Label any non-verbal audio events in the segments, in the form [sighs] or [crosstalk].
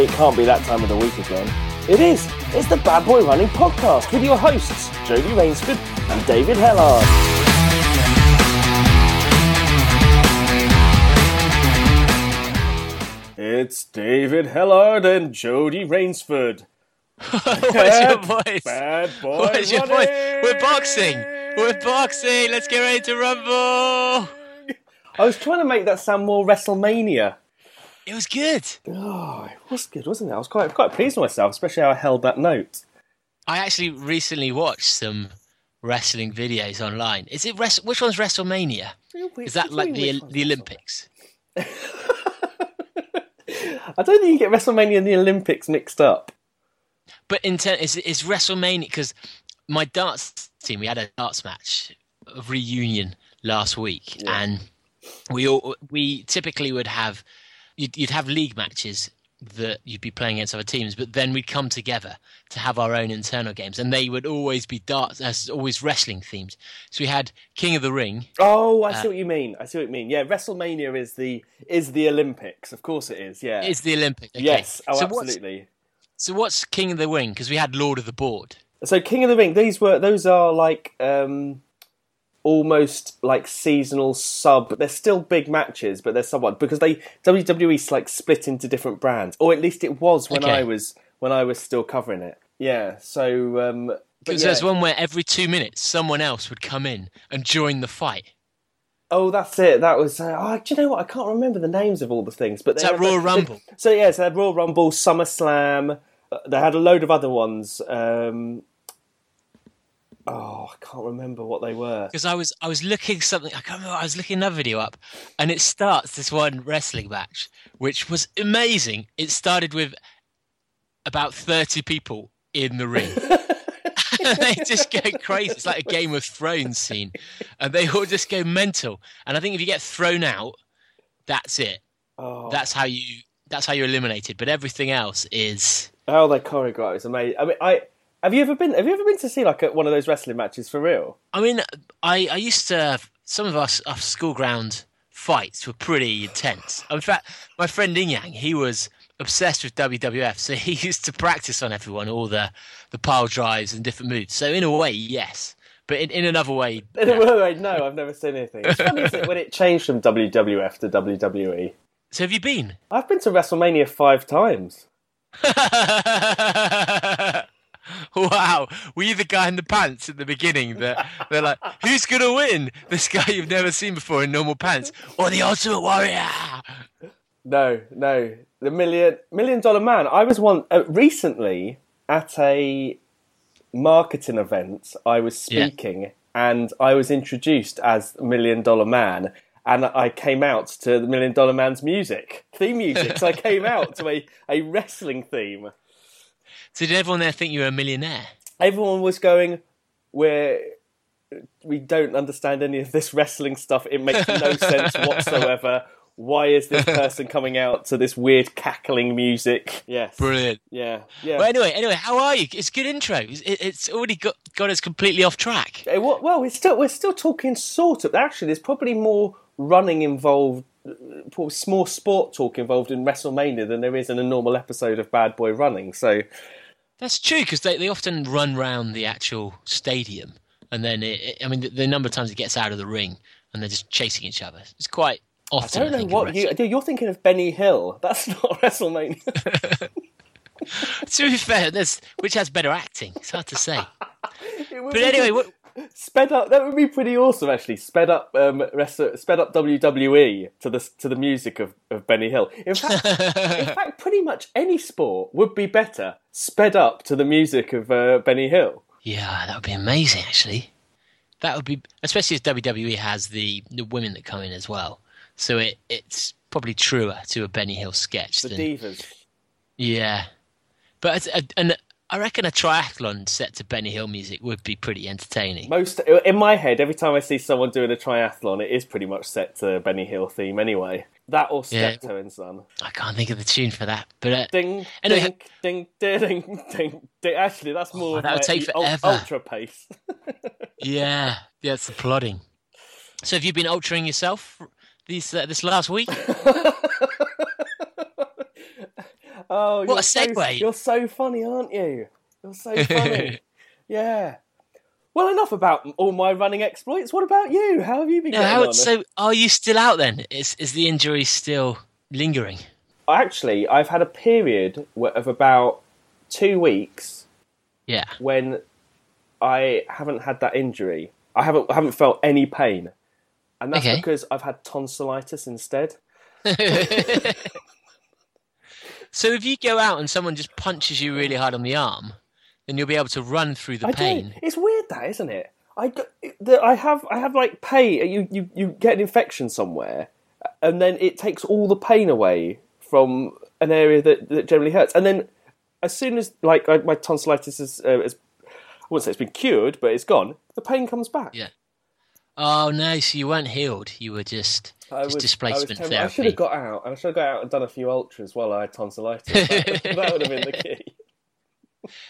It can't be that time of the week again. It is. It's the Bad Boy Running Podcast with your hosts, Jody Rainsford and David Hellard. It's David Hellard and Jody Rainsford. [laughs] What's your voice? Bad Boy What's your voice? We're boxing. We're boxing. Let's get ready to rumble. I was trying to make that sound more WrestleMania. It was good. Oh, it was good, wasn't it? I was quite quite pleased with myself, especially how I held that note. I actually recently watched some wrestling videos online. Is it res- which one's WrestleMania? Is that like the the Olympics? [laughs] I don't think you get WrestleMania and the Olympics mixed up. But in ten- is is WrestleMania because my darts team we had a darts match a reunion last week and we all we typically would have you'd, you'd have league matches that you'd be playing against other teams but then we'd come together to have our own internal games and they would always be darts as always wrestling themed so we had king of the ring Oh, I Uh, see what you mean. I see what you mean. Yeah, WrestleMania is the is the Olympics. Of course, it is. Yeah. is the Olympics. okay. Yes. Oh, so what's, absolutely. so what's king of the ring because we had lord of the board So, King of the Ring. These were those are like um, almost like seasonal sub. They're still big matches, but they're somewhat because they WWE like split into different brands, or at least it was when Okay. I was when I was still covering it. Yeah. So. Um, because yeah. there's one where every two minutes someone else would come in and join the fight Oh, that's it. That was. Uh, oh, do you know what? I can't remember the names of all the things, but that Royal Rumble? So yeah, so they had Royal Rumble, SummerSlam. uh, They had a load of other ones. Um, oh, I can't remember what they were. because I was I was looking something I can't remember I was looking another video up and it starts this one wrestling match which was amazing. It started with about thirty people in the ring. [laughs] they just go crazy. It's like a Game of Thrones scene. And they all just go mental. And I think if you get thrown out, that's it. Oh, That's how you that's how you're eliminated. But everything else is how they choreograph is amazing. I mean, I have you ever been? Have you ever been to see like a, one of those wrestling matches for real? I mean, I, I used to some of us our school ground fights were pretty intense. In fact, my friend Inyang, he was obsessed with WWF, so he [laughs] used to practice on everyone all the the pile drives and different moves. So in a way, yes, but in, in another way, Wait, wait, no, I've never seen anything. It's funny isn't it, when it [laughs] changed from WWF to WWE. so have you been? I've been to WrestleMania five times. [laughs] [laughs] wow, were you the guy in the pants at the beginning that they're like, who's gonna win? This guy you've never seen before in normal pants, or the Ultimate Warrior? No, no. The million million dollar man. I was one uh, recently at a marketing event. I was Yeah. speaking and I was introduced as Million Dollar Man. And I came out to the Million Dollar Man's music, theme music. so I came out to a, a wrestling theme. So did everyone there think you were a millionaire? Everyone was going, "We're we don't understand any of this wrestling stuff. It makes no [laughs] sense whatsoever. Why is this person coming out to this weird cackling music?" Yes, Brilliant. Yeah, yeah. Well, anyway, anyway, how are you? It's a good intro. It's, it's already got, got us completely off track. Eh, Well, we're still we're still talking sort of. Actually, there's probably more running involved, probably more sport talk involved in WrestleMania than there is in a normal episode of Bad Boy Running. So, That's true because they, they often run round the actual stadium, and then it, it- I mean the, the number of times it gets out of the ring and they're just chasing each other. It's quite often. I don't know think, what you you're thinking of. Benny Hill. [laughs] That's not WrestleMania. [laughs] To be fair, which has better acting. It's hard to say. [laughs] But anyway, what, sped up. That would be pretty awesome, actually. Sped up, um, sped up WWE to the to the music of, of Benny Hill. In fact, in [laughs] fact, pretty much any sport would be better sped up to the music of uh, Benny Hill. yeah, that would be amazing. Actually, that would be especially as WWE has the the women that come in as well. So it it's probably truer to a Benny Hill sketch The than divas. Yeah, but it's a, and I reckon a triathlon set to Benny Hill music would be pretty entertaining. Most in my head, every time I see someone doing a triathlon, it is pretty much set to Benny Hill theme anyway. That or Yeah. Steptoe and Son. I can't think of the tune for that, but uh, Ding, Anyway, ding, ding, ding, ding, ding, ding. Actually, that's more Oh, that would take forever. ultra pace. [laughs] yeah, yeah, it's the plodding. So have you been ultraing yourself these uh, this last week? [laughs] Oh, What you're a so- segue. you're so funny, aren't you? You're so funny. [laughs] yeah. Well, enough about all my running exploits. What about you? How have you been No, how, so are you still out then? Is is the injury still lingering? Actually, I've had a period of about two weeks Yeah. when I haven't had that injury. I haven't I haven't felt any pain, and that's Okay. because I've had tonsillitis instead. [laughs] [laughs] So if you go out and someone just punches you really hard on the arm, then you'll be able to run through the I pain. don't. It's weird that, isn't it? I, the, I have I have like pain. You, you you get an infection somewhere, and then it takes all the pain away from an area that, that generally hurts. And then as soon as like I, my tonsillitis is, uh, is, I wouldn't say it's been cured, but it's gone. The pain comes back. Yeah. Oh no! So you weren't healed. You were just I was- displacement I, terrible. I should have got out. I should have got out and done a few ultras while I had tonsillitis. that, that would have been the [laughs] key.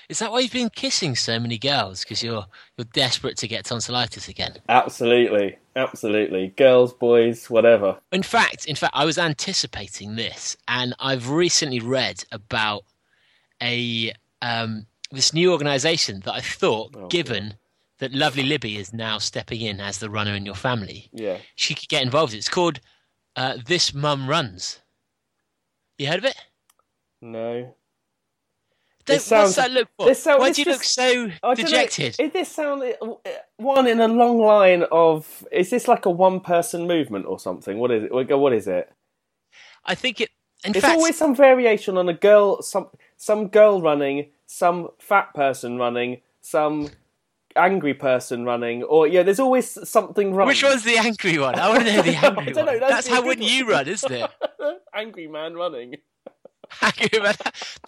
Is that why you've been kissing so many girls? Because you're you're desperate to get tonsillitis again. Absolutely, absolutely. Girls, boys, whatever. In fact, in fact, I was anticipating this, and I've recently read about a um, this new organisation that I thought, Oh, given that Lovely Libby is now stepping in as the runner in your family, Yeah. she could get involved. It's called uh, This Mum Runs. You heard of it? No. Don't, This sounds- what's that look for? this sound- Why this do you look so I don't know, dejected? Is this sound uh, one in a long line of? Is this like a one-person movement or something? What is it? What is it? I think it. In It's fact, always some variation on a girl, some some girl running, some fat person running, some angry person running, or yeah. There's always something running. which one's the angry one? I want to know the [laughs] angry I don't know, one. that's That's how one. you run, isn't it? [laughs] angry man running? [laughs] Angry man.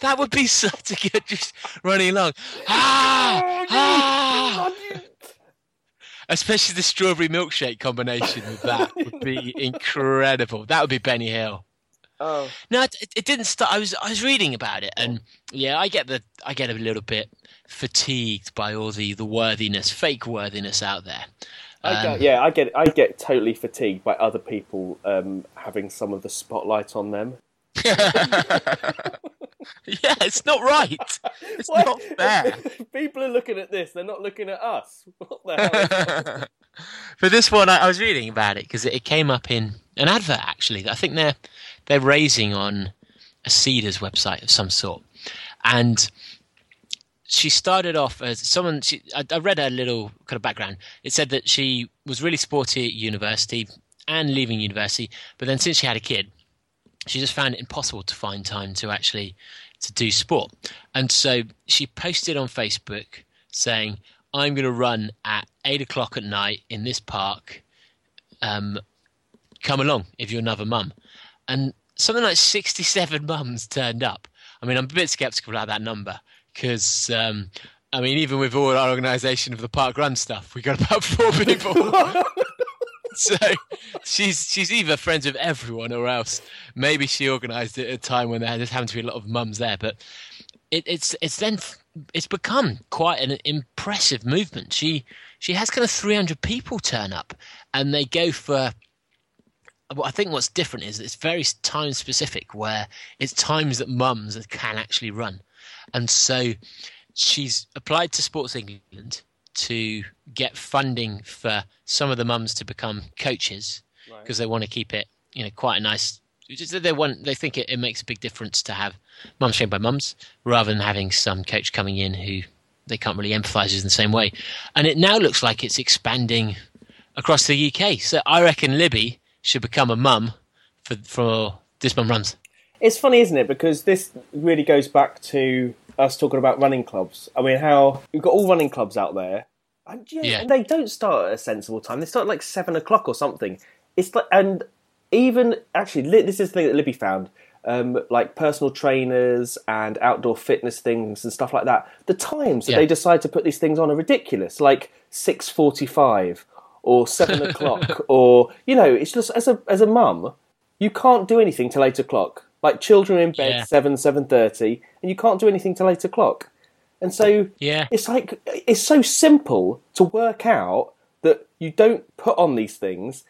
That would be such a good just running along. Ah, ah. Especially the strawberry milkshake combination with that would be incredible. That would be Benny Hill. Oh, No, it, it didn't start. I was I was reading about it, and yeah, I get the I get a little bit fatigued by all the the worthiness, fake worthiness out there. I Um, get, yeah, I get I get totally fatigued by other people um, having some of the spotlight on them. [laughs] Yeah, it's not right. It's not fair. [laughs] People are looking at this; they're not looking at us. [laughs] What the hell? For this one, I, I was reading about it because it, it came up in an advert. Actually, I think they're they're raising on a Cedars website of some sort, and she started off as someone. She, I, I read her little kind of background. It said that she was really sporty at university and leaving university, but then since she had a kid, she just found it impossible to find time to actually to do sport. And so she posted on Facebook saying, "I'm going to run at eight o'clock at night in this park. Um, come along if you're another mum." And something like sixty-seven [laughs] mums turned up. I mean, I'm a bit skeptical about that number because. Um, I mean, even with all our organisation of the park run stuff, we got about four [laughs] people. [laughs] so she's she's either friends with everyone or else maybe she organised it at a time when there just happened to be a lot of mums there. But it, it's it's then it's become quite an impressive movement. She she has kind of 300 people turn up, and they go for. Well, I think what's different is it's very time specific, where it's times that mums can actually run, and so she's applied to Sports England to get funding for some of the mums to become coaches because they want to keep it, you know, quite a nice. They want, they think it, it makes a big difference to have mums trained by mums rather than having some coach coming in who they can't really empathise with in the same way. And it now looks like it's expanding across the UK. So I reckon Libby should become a mum for for this mum runs. It's funny, isn't it? Because this really goes back to us talking about running clubs. I mean, how we've got all running clubs out there, and yeah, Yeah. and they don't start at a sensible time. They start at like seven o'clock or something. It's like, and even actually, this is the thing that Libby found. Um, like personal trainers and outdoor fitness things and stuff like that. The times that Yeah. they decide to put these things on are ridiculous. Like six forty-five or seven [laughs] o'clock, or you know, it's just as a as a mum, you can't do anything till eight o'clock. Like children in bed Yeah. seven seven thirty, and you can't do anything till eight o'clock. And so Yeah. it's like it's so simple to work out that you don't put on these things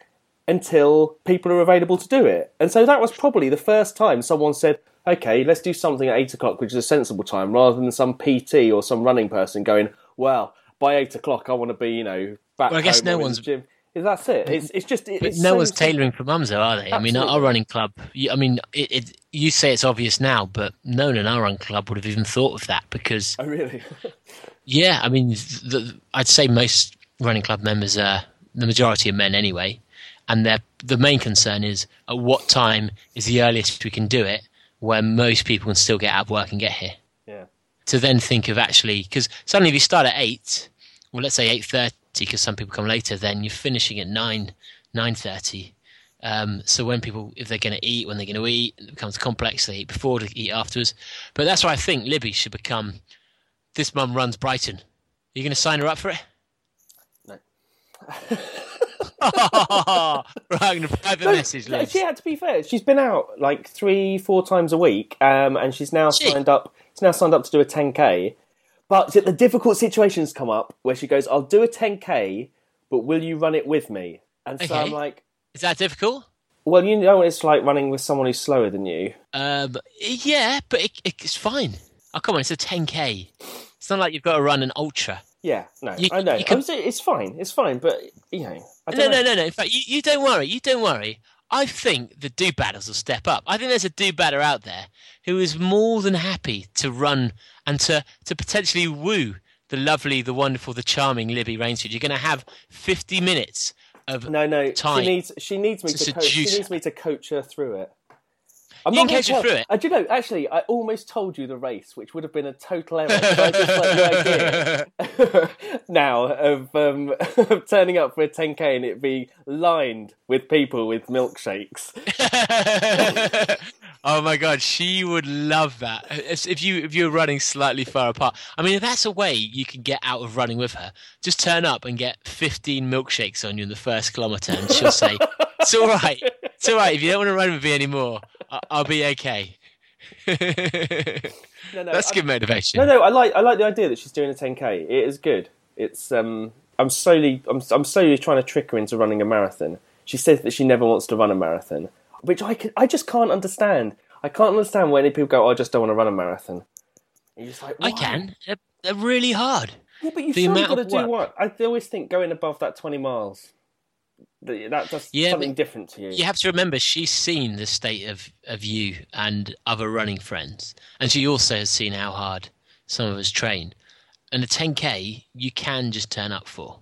until people are available to do it. And so that was probably the first time someone said, okay, let's do something at eight o'clock, which is a sensible time, rather than some PT or some running person going, well, by eight o'clock, I want to be, you know, back. Well, I guess no one's- gym. That's it. It's it's just it, it's no so one's simple. tailoring for mums, though, are they? I mean, our running club. I mean, it, it, you say it's obvious now, but no one in our running club would have even thought of that because, Oh really? [laughs] yeah, I mean, the, I'd say most running club members are the majority of men anyway, and their the main concern is at what time is the earliest we can do it, where most people can still get out of work and get here. yeah. to then think of actually because suddenly if you start at eight, well, let's say eight thirty, because some people come later, then you're finishing at nine nine thirty. Um, so when people, if they're going to eat, when they're going to eat, it becomes complex. They eat before, they eat afterwards. But that's why I think Libby should become. This mum runs Brighton. Are you going to sign her up for it? No. [laughs] right, I'm going to private message, Liz. she had to be fair. She's been out like three, four times a week, um, and she's now She? signed up. She's now signed up to do a 10k. But the difficult situations come up where she goes, "I'll do a 10k, but will you run it with me?" And so Okay. I'm like, Is that difficult? "Well, you know, what it's like running with someone who's slower than you." Um, yeah, but it, it's fine. Oh, come on, it's a 10k. It's not like you've got to run an ultra. Yeah, no, You- I know. can- it's fine. It's fine, but you know, I No, don't no, know. no, no. In fact, you, you don't worry. You don't worry. I think the Do-Badders will step up. I think there's a Do-Badder out there who is more than happy to run and to, to potentially woo the lovely, the wonderful, the charming Libby Rainsford. You're going to have 50 minutes of. No, no. time She needs. She needs me to to. coach. She needs me to coach her through it. I'm You not coach her through it? Uh, do you know? Actually, I almost told you the race, which would have been a total error. I just like the idea [laughs] now of, um, of [laughs] turning up for a 10k and it be lined with people with milkshakes. [laughs] oh my god, she would love that. If you if you're running slightly far apart, I mean, if that's a way you can get out of running with her, just turn up and get 15 milkshakes on you in the first kilometre, and she'll say, "It's all right, it's all right. If you don't want to run with me anymore, I- I'll be okay." No, no, That's I- good motivation. No, no, I like I like the idea that she's doing a 10k. It is good. It's um, I'm slowly I'm I'm slowly trying to trick her into running a marathon. She says that she never wants to run a marathon, which I can, I just can't understand. I can't understand when people go, oh, "I just don't want to run a marathon." And you're just like, I can. They're, really hard. Yeah, but you've amount got to do what? I always think going above that 20 miles. that- That, that's Yeah, something different to you. You have to remember she's seen the state of, of you and other running friends, and she also has seen how hard some of us train. And a 10k, you can just turn up for.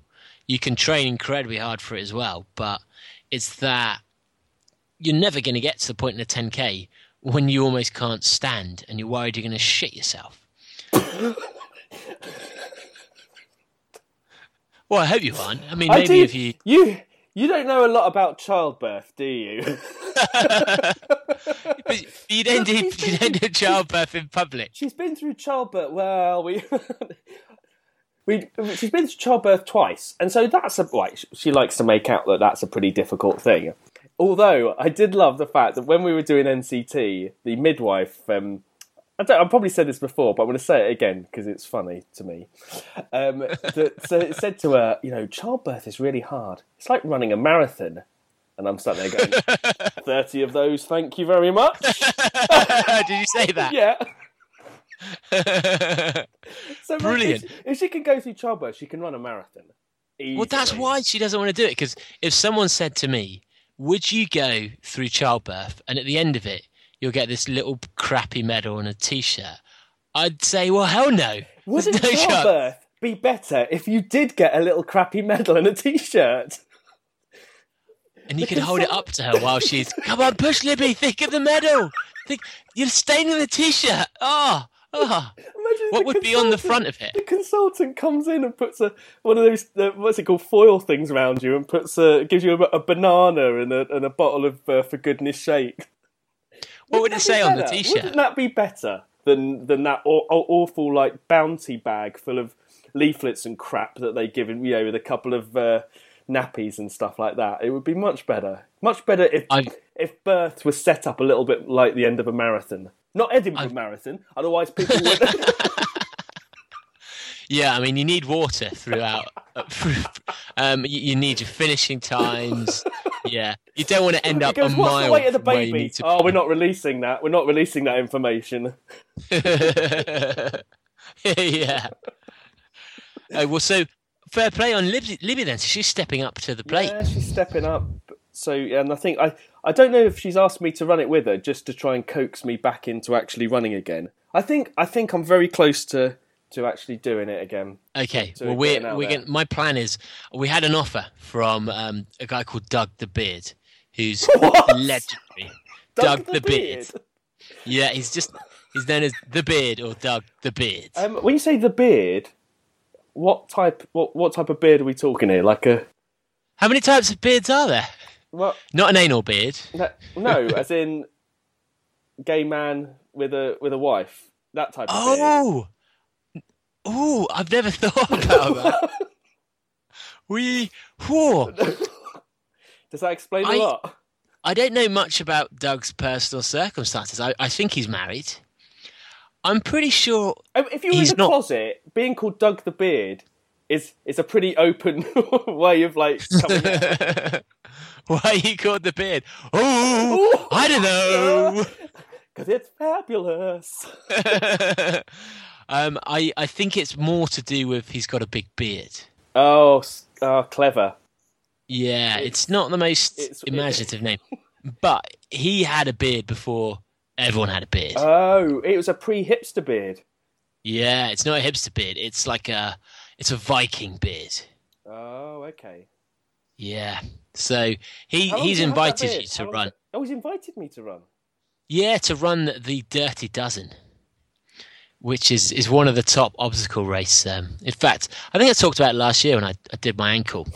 You can train incredibly hard for it as well, but it's that you're never going to get to the point in a 10k when you almost can't stand and you're worried you're going to shit yourself. well, I hope you aren't. I mean, I maybe do- if you. you you don't know a lot about childbirth, do you? [laughs] [laughs] But you don't do you don't do childbirth in public. she's been through childbirth. Well, we. [laughs] We, she's been through childbirth twice, and so that's a like she likes to make out that that's a pretty difficult thing. Although I did love the fact that when we were doing NCT, the midwife, um, I don't, I've probably said this before, but I'm going to say it again because it's funny to me. Um, [laughs] that, so it said to her, you know, childbirth is really hard. It's like running a marathon. And I'm sat there going, [laughs] 30 of those, thank you very much. [laughs] Did you say that? Yeah. So Brilliant. If, if she can go through childbirth, she can run a marathon. Well, that's why she doesn't want to do it. Because if someone said to me, "Would you go through childbirth?" and at the end of it, you'll get this little crappy medal and a T-shirt, I'd say, "Well, hell no." Wouldn't [laughs] no chance. childbirth be better if you did get a little crappy medal and a t-shirt? And you could hold it up to her while she's, "Come on, push, Libby. Think of the medal. Think you're staining the T-shirt. Oh, oh." Imagine What would be on the front of it? The consultant comes in and puts a one of those uh, what's it called foil things around you and puts a gives you a, a banana and a, and a bottle of uh, for goodness shake. What would it Wouldn't say that on the? T-shirt? Wouldn't that be better than than that aw- aw- awful like bounty bag full of leaflets and crap that they give in, you know, with a couple of uh, nappies and stuff like that? It would be much better. Much better if I've- if birth was set up a little bit like the end of a marathon. Not Edinburgh I've- Marathon, otherwise people would. [laughs] Yeah, I mean, you need water throughout. [laughs] um, you, you need your finishing times. yeah, you don't want to end up goes, a "What's mile the weight of the from where you baby?" to Oh, we're not releasing that. We're not releasing that information. [laughs] yeah. Oh, well, so fair play on Libby, Libby then. So she's stepping up to the plate. Yeah, she's stepping up. So, and I think I, I don't know if she's asked me to run it with her just to try and coax me back into actually running again. I think, I think I'm very close to to actually doing it again. Okay. So well, we're we're getting, my plan is we had an offer from um, a guy called Doug the Beard, who's [laughs] What? legendary. Doug the Beard. Beard. Yeah, he's just he's known as the Beard or Doug the Beard. Um, when you say the beard, what type? What what type of beard are we talking here? Like a How many types of beards are there? What? Not an anal beard. No, no [laughs] as in gay man with a with a wife. That type of beard. Oh, oh! I've never [laughs] thought about that. [laughs] We, whoa. Does that explain I- a lot? I don't know much about Doug's personal circumstances. I, I think he's married. I'm pretty sure. Um, If you were in the not- closet, being called Doug the Beard is is a pretty open way of like coming out. [laughs] Why he called the beard? Oh, I don't know. [laughs] Because it's fabulous. [laughs] um, I I think it's more to do with he's got a big beard. Oh, oh, clever. Yeah, It's- it's, not the most it's- imaginative name, but he had a beard before everyone had a beard. Oh, it was a pre-hipster beard. yeah, it's not a hipster beard. It's like a it's a Viking beard. Oh, okay. Yeah. So he How he's did you have that invited you to run. Oh, he's invited me to run. Yeah, to run the Dirty Dozen, which is, is one of the top obstacle race. Um, in fact, I think I talked about it last year when I, I did my ankle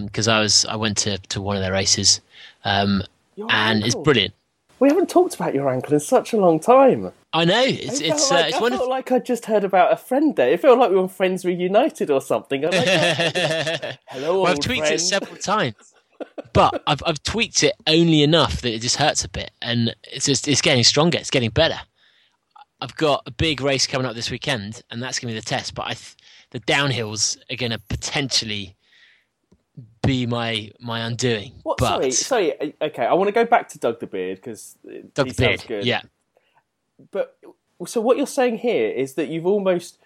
because I was I went to, to one of their races, um, and it's brilliant. We haven't talked about your ankle in such a long time. I know it's I it's uh, like, it's I one of felt like I just heard about a friend there. It felt like we were Friends Reunited or something. Like, [laughs] Hello, well, I've old tweaked friend. it several times, but I've I've tweaked it only enough that it just hurts a bit, and it's just it's getting stronger. It's getting better. I've got a big race coming up this weekend, and that's going to be the test. But I, th- the downhills are going to potentially be my my undoing. What? but Sorry, sorry. Uh, okay, I want to go back to Doug the Beard because Doug he the Beard, good. yeah, But so what you're saying here is that you've almost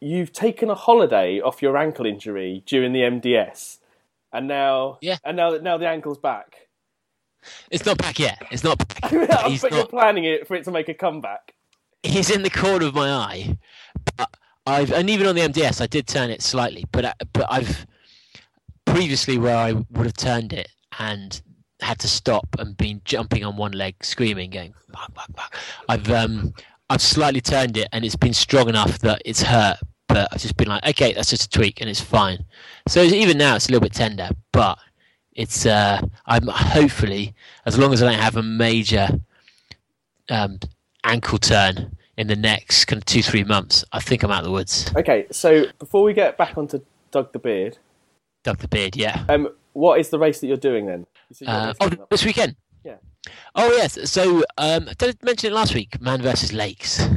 you've taken a holiday off your ankle injury during the MDS, and now Yeah. and now now the ankle's back. it's not back yet. It's not. Back. [laughs] but He's you're planning it for it to make a comeback. He's in the corner of my eye. But I've and even on the MDS, I did turn it slightly, but I, but I've previously where I would have turned it and had to stop and been jumping on one leg, screaming, going bark, bark, bark. I've um I've slightly turned it and it's been strong enough that it's hurt, but I've just been like, okay, that's just a tweak and it's fine. So even now it's a little bit tender, but it's uh I'm hopefully as long as I don't have a major um ankle turn in the next kind of two three months, I think I'm out of the woods. Okay, so before we get back onto Doug the Beard, Doug the beard, yeah. um, what is the race that you're doing then? You said you got a Uh, oh, this weekend. Yeah. Oh yes. So um, did I mention it last week? Man versus Lakes.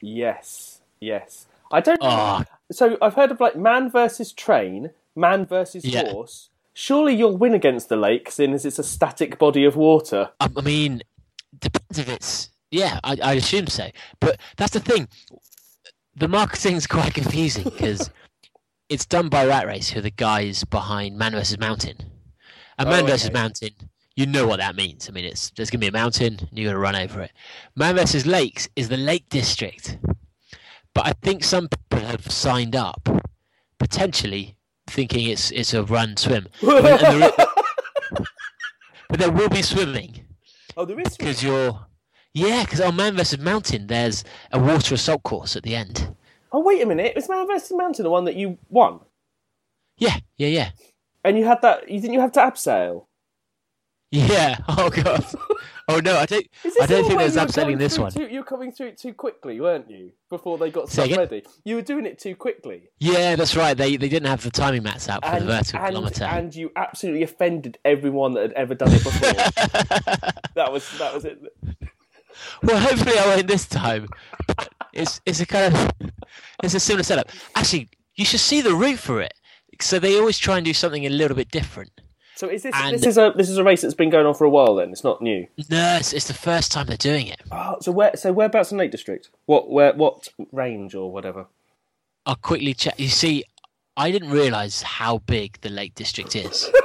Yes, yes. I don't. Oh, So I've heard of like man versus train, man versus Yeah. horse. Surely you'll win against the lake, seeing as it's a static body of water. I, mean, depends if it's yeah. I, I assume so. But that's the thing. The marketing's quite [laughs] confusing because it's done by Rat Race, who are the guys behind Man versus Mountain. And Man Oh, versus okay. Mountain, you know what that means. I mean, it's there's gonna be a mountain, and you're gonna run over it. Man versus Lakes is the Lake District, but I think some people have signed up, potentially thinking it's it's a run swim. [laughs] And there but there will be swimming oh, there is. because you're yeah because on Man versus Mountain there's a water assault course at the end. Oh wait a minute, was man versus mountain the one that you won? Yeah, yeah, yeah, And you had that? You didn't you have to abseil? yeah. [laughs] Oh god. Oh no, I don't. I don't think there's abseiling this one. Too, you were coming through it too quickly, weren't you? Before they got stuff ready, you were doing it too quickly, Yeah, that's right. They they didn't have the timing mats out for and, the vertical and, kilometer. and you absolutely offended everyone that had ever done it before. [laughs] that was that was it. well, hopefully I won't this time. But it's it's a kind of it's a similar setup. Actually, you should see the route for it. So they always try and do something a little bit different. So is this And- this is a this is a race that's been going on for a while? Then it's not new. No, it's, it's the first time they're doing it. Oh, so where so whereabouts in Lake District? What where what range or whatever? I'll quickly check. You see, I didn't realise how big the Lake District is. [laughs]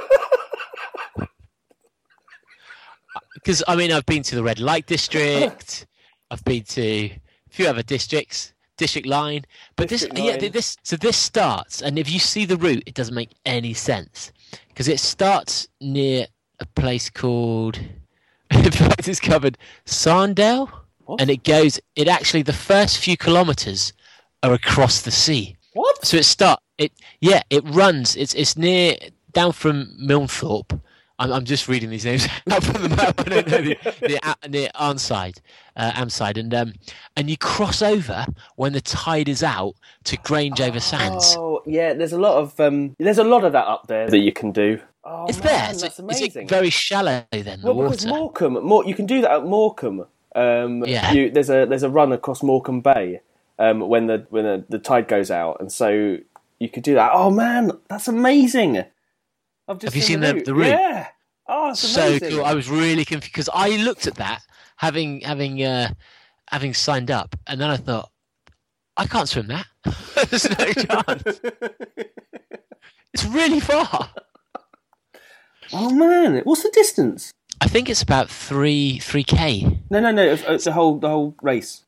Because I mean, I've been to the Red Light District, [laughs] I've been to a few other districts, District Line, but District this, yeah, this. So this starts, and if you see the route, it doesn't make any sense because it starts near a place called. [laughs] It's covered Sarndale, What? and it goes. It actually the first few kilometres are across the sea. What? So it start it yeah it runs it's it's near down from Milnthorpe. I'm, I'm just reading these names [laughs] out from the map. I don't know the, the, A- Arnside, uh, Amside, and um and you cross over when the tide is out to Grange over Sands. Oh yeah, there's a lot of um, there's a lot of that up there that you can do. Oh, it's man, there. That's amazing. it very shallow then? The well, because water. Morecambe, more you can do that at Morecambe. Um, Yeah. You, there's a there's a run across Morecambe Bay um, when the when the, the tide goes out, and so you could do that. Oh man, that's amazing! I've just Have you seen the- the route? Yeah. Oh, it's so amazing. cool. I was really confused because I looked at that having having uh, having signed up, and then I thought I can't swim that. [laughs] There's no [laughs] chance. It's really far. oh man, what's the distance? I think it's about three three k. No, no, no. It's, it's the whole the whole race.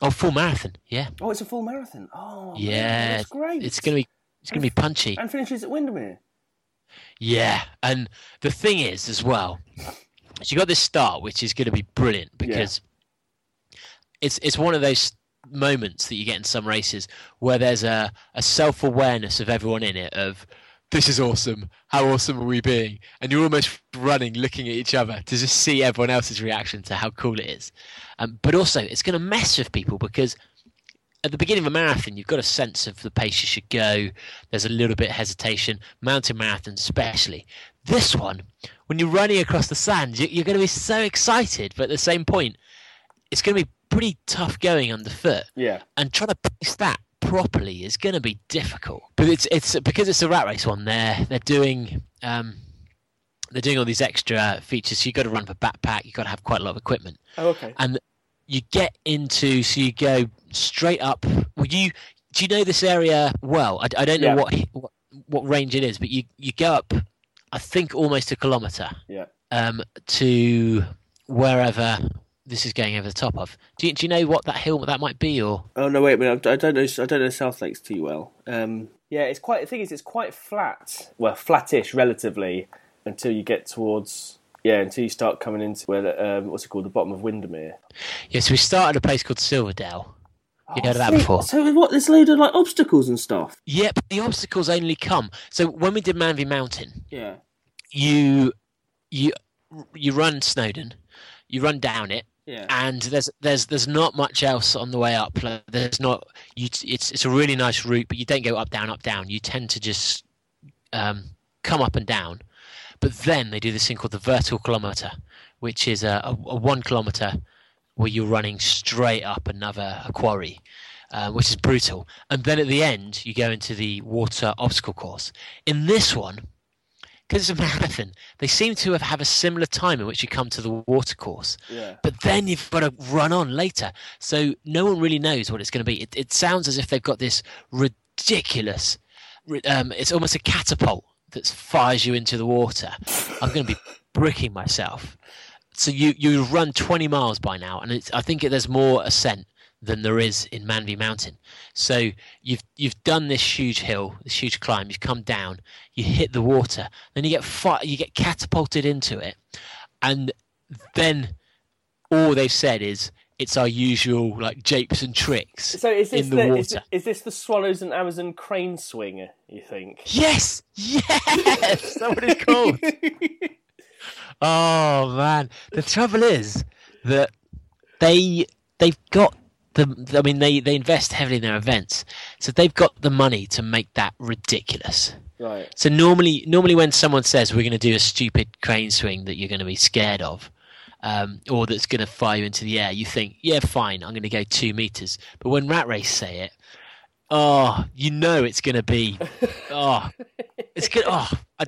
Oh, full marathon. Yeah, Oh, it's a full marathon. Oh, man, yeah. that's great. It's gonna be it's gonna be punchy. and finishes at Windermere. Yeah, and the thing is as well, is you got this start which is going to be brilliant because it's it's one of those moments that you get in some races where there's a, a self awareness of everyone in it of this is awesome, how awesome are we being, and you're almost running, looking at each other to just see everyone else's reaction to how cool it is. Um, but also, it's going to mess with people because at the beginning of a marathon, you've got a sense of the pace you should go. There's a little bit of hesitation. Mountain marathons, especially. This one, when you're running across the sand, you- you're going to be so excited, but at the same point, it's going to be pretty tough going underfoot. Yeah. And trying to pace that properly is going to be difficult. But it's it's because it's a rat race one. They're they're doing um, they're doing all these extra features. So you've got to run with a backpack. You've got to have quite a lot of equipment Oh, okay. and you get into so you go straight up well you do you know this area well i, I don't know Yeah. what, what what range it is but you you go up i think almost a kilometer Yeah. um to wherever this is going over the top of do you, do you know what that hill that might be or Oh no, wait a minute. I don't know. I don't know South Lakes too well. Um, yeah, it's quite. The thing is, it's quite flat. Well, flattish relatively until you get towards. Yeah, until you start coming into where the, um, what's it called, the bottom of Windermere. yeah so we at a place called silverdale you heard of that before So what? There's a load of like obstacles and stuff. Yep, the obstacles only come so when we did Man v Mountain Yeah. you you you run Snowdon you run down it Yeah. and there's there's there's not much else on the way up. Like, There's not you. It's it's a really nice route, but you don't go up down up down. You tend to just um, come up and down. But then they do this thing called the vertical kilometer, which is a, a, a one kilometer where you're running straight up another a quarry, uh, which is brutal. And then at the end, you go into the water obstacle course. In this one, because it's a marathon, they seem to have, have a similar time in which you come to the water course Yeah. but then you've got to run on later. So no one really knows what it's going to be. It, it sounds as if they've got this ridiculous, um, it's almost a catapult that fires you into the water. I'm going to be bricking myself. So you you've run 20 miles by now, and it's, I think there's more ascent than there is in Man v Mountain. So you've you've done this huge hill, this huge climb. You've come down, you hit the water, then you get fi- you get catapulted into it, and then all they've said is it's our usual like japes and tricks So is this in the, the, water. is, it- is this the Swallows and Amazon crane swing? You think? Yes, yes, [laughs] that's what it's called. [laughs] oh man, the trouble is that they they've got the. I mean, they they invest heavily in their events, so they've got the money to make that ridiculous. right. So normally, normally when someone says we're going to do a stupid crane swing that you're going to be scared of, um, or that's going to fire you into the air, you think, yeah, fine, I'm going to go two meters. But when Rat Race say it, Oh, you know it's going to be. [laughs] Oh, it's good. Oh, I,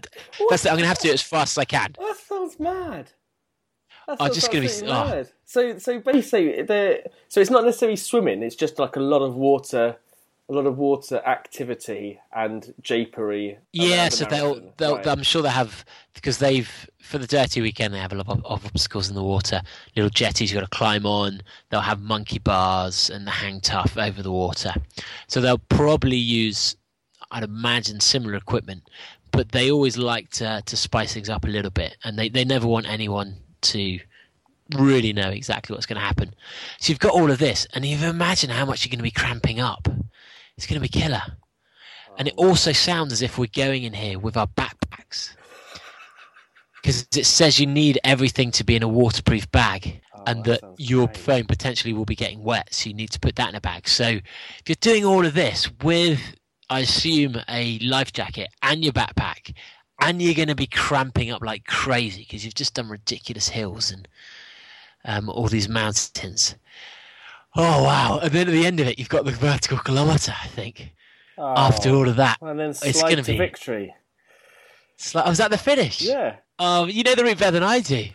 that's it. I'm going to have to do it as fast as I can. That sounds mad. That I'm just gonna be- absolutely oh. mad. So, so basically, the so it's not necessarily swimming. It's just like a lot of water, a lot of water activity and japery. Yeah, so they'll, they'll, Right. I'm sure they have because they've for the dirty weekend they have a lot of, of obstacles in the water, little jetties you've got to climb on. They'll have monkey bars and the hang tough over the water, so they'll probably use, I'd imagine, similar equipment, but they always like to to spice things up a little bit, and they they never want anyone to really know exactly what's going to happen. So you've got all of this, and you imagine how much you're going to be cramping up. It's going to be killer. And it also sounds as if we're going in here with our backpacks. Because it says you need everything to be in a waterproof bag and Oh, that that your great. phone potentially will be getting wet. So you need to put that in a bag. So if you're doing all of this with, I assume, a life jacket and your backpack, and you're going to be cramping up like crazy because you've just done ridiculous hills and um, all these mountains. Oh, wow. And then at the end of it, you've got the vertical kilometre, I think after Oh, all of that. and then it's gonna be- victory. It's like, oh, was that the finish? Yeah. Oh, you know the route better than I do.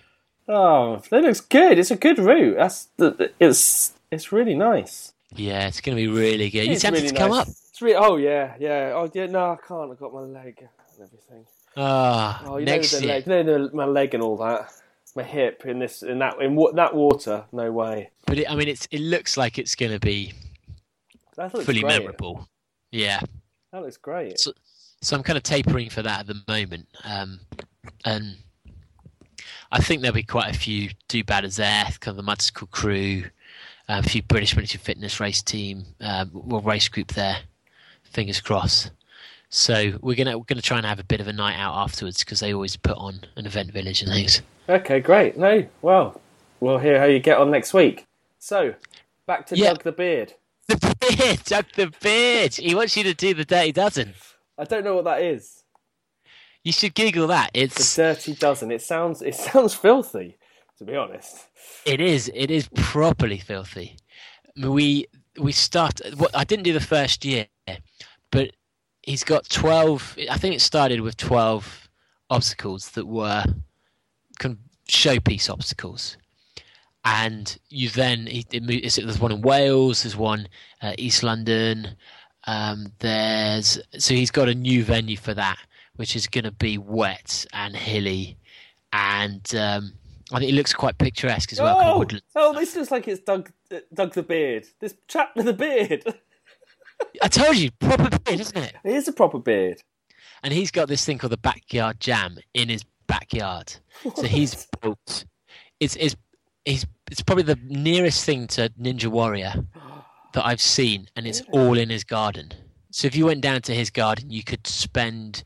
Oh, that looks good. It's a good route. That's the, it's it's really nice. Yeah, it's going to be really good. You It's tempted really to come nice. up? It's really, oh yeah, yeah. Oh yeah. No, I can't. I've got my leg and everything. Ah, Oh, you next know the leg, you know my leg and all that. My hip in this in that in wa- that water. No way. But it, I mean, it's it looks like it's going to be fully great. memorable. Yeah. That looks great. So, so I'm kind of tapering for that at the moment. Um, and I think there'll be quite a few Do-Badders there, kind of the Mudsicle crew, a few British military fitness race team, um, well, race group there. Fingers crossed. So we're gonna we're gonna try and have a bit of a night out afterwards because they always put on an event village and things. Okay, great. No, well, we'll hear how you get on next week. So, back to Yeah. Doug the Beard. The beard, Doug the beard. He wants you to do the dirty dozen. I don't know what that is. You should Google that. It's the dirty dozen. It sounds it sounds filthy, to be honest. It is. It is properly filthy. We we start. Well, I didn't do the first year, but he's got twelve. I think it started with twelve obstacles that were of showpiece obstacles, and you then he, it, mo- there's one in Wales. There's one uh, East London. Um, there's so he's got a new venue for that, which is going to be wet and hilly, and um, I think it looks quite picturesque as well. kind of Oh, oh, this looks like it's Doug uh, Doug the Beard. This chap with a beard. I told you, proper beard, isn't it? It is a proper beard. And he's got this thing called the backyard jam in his backyard. [laughs] So he's built. It's it's he's it's probably the nearest thing to Ninja Warrior [gasps] that I've seen, and it's all in his garden. So if you went down to his garden, you could spend.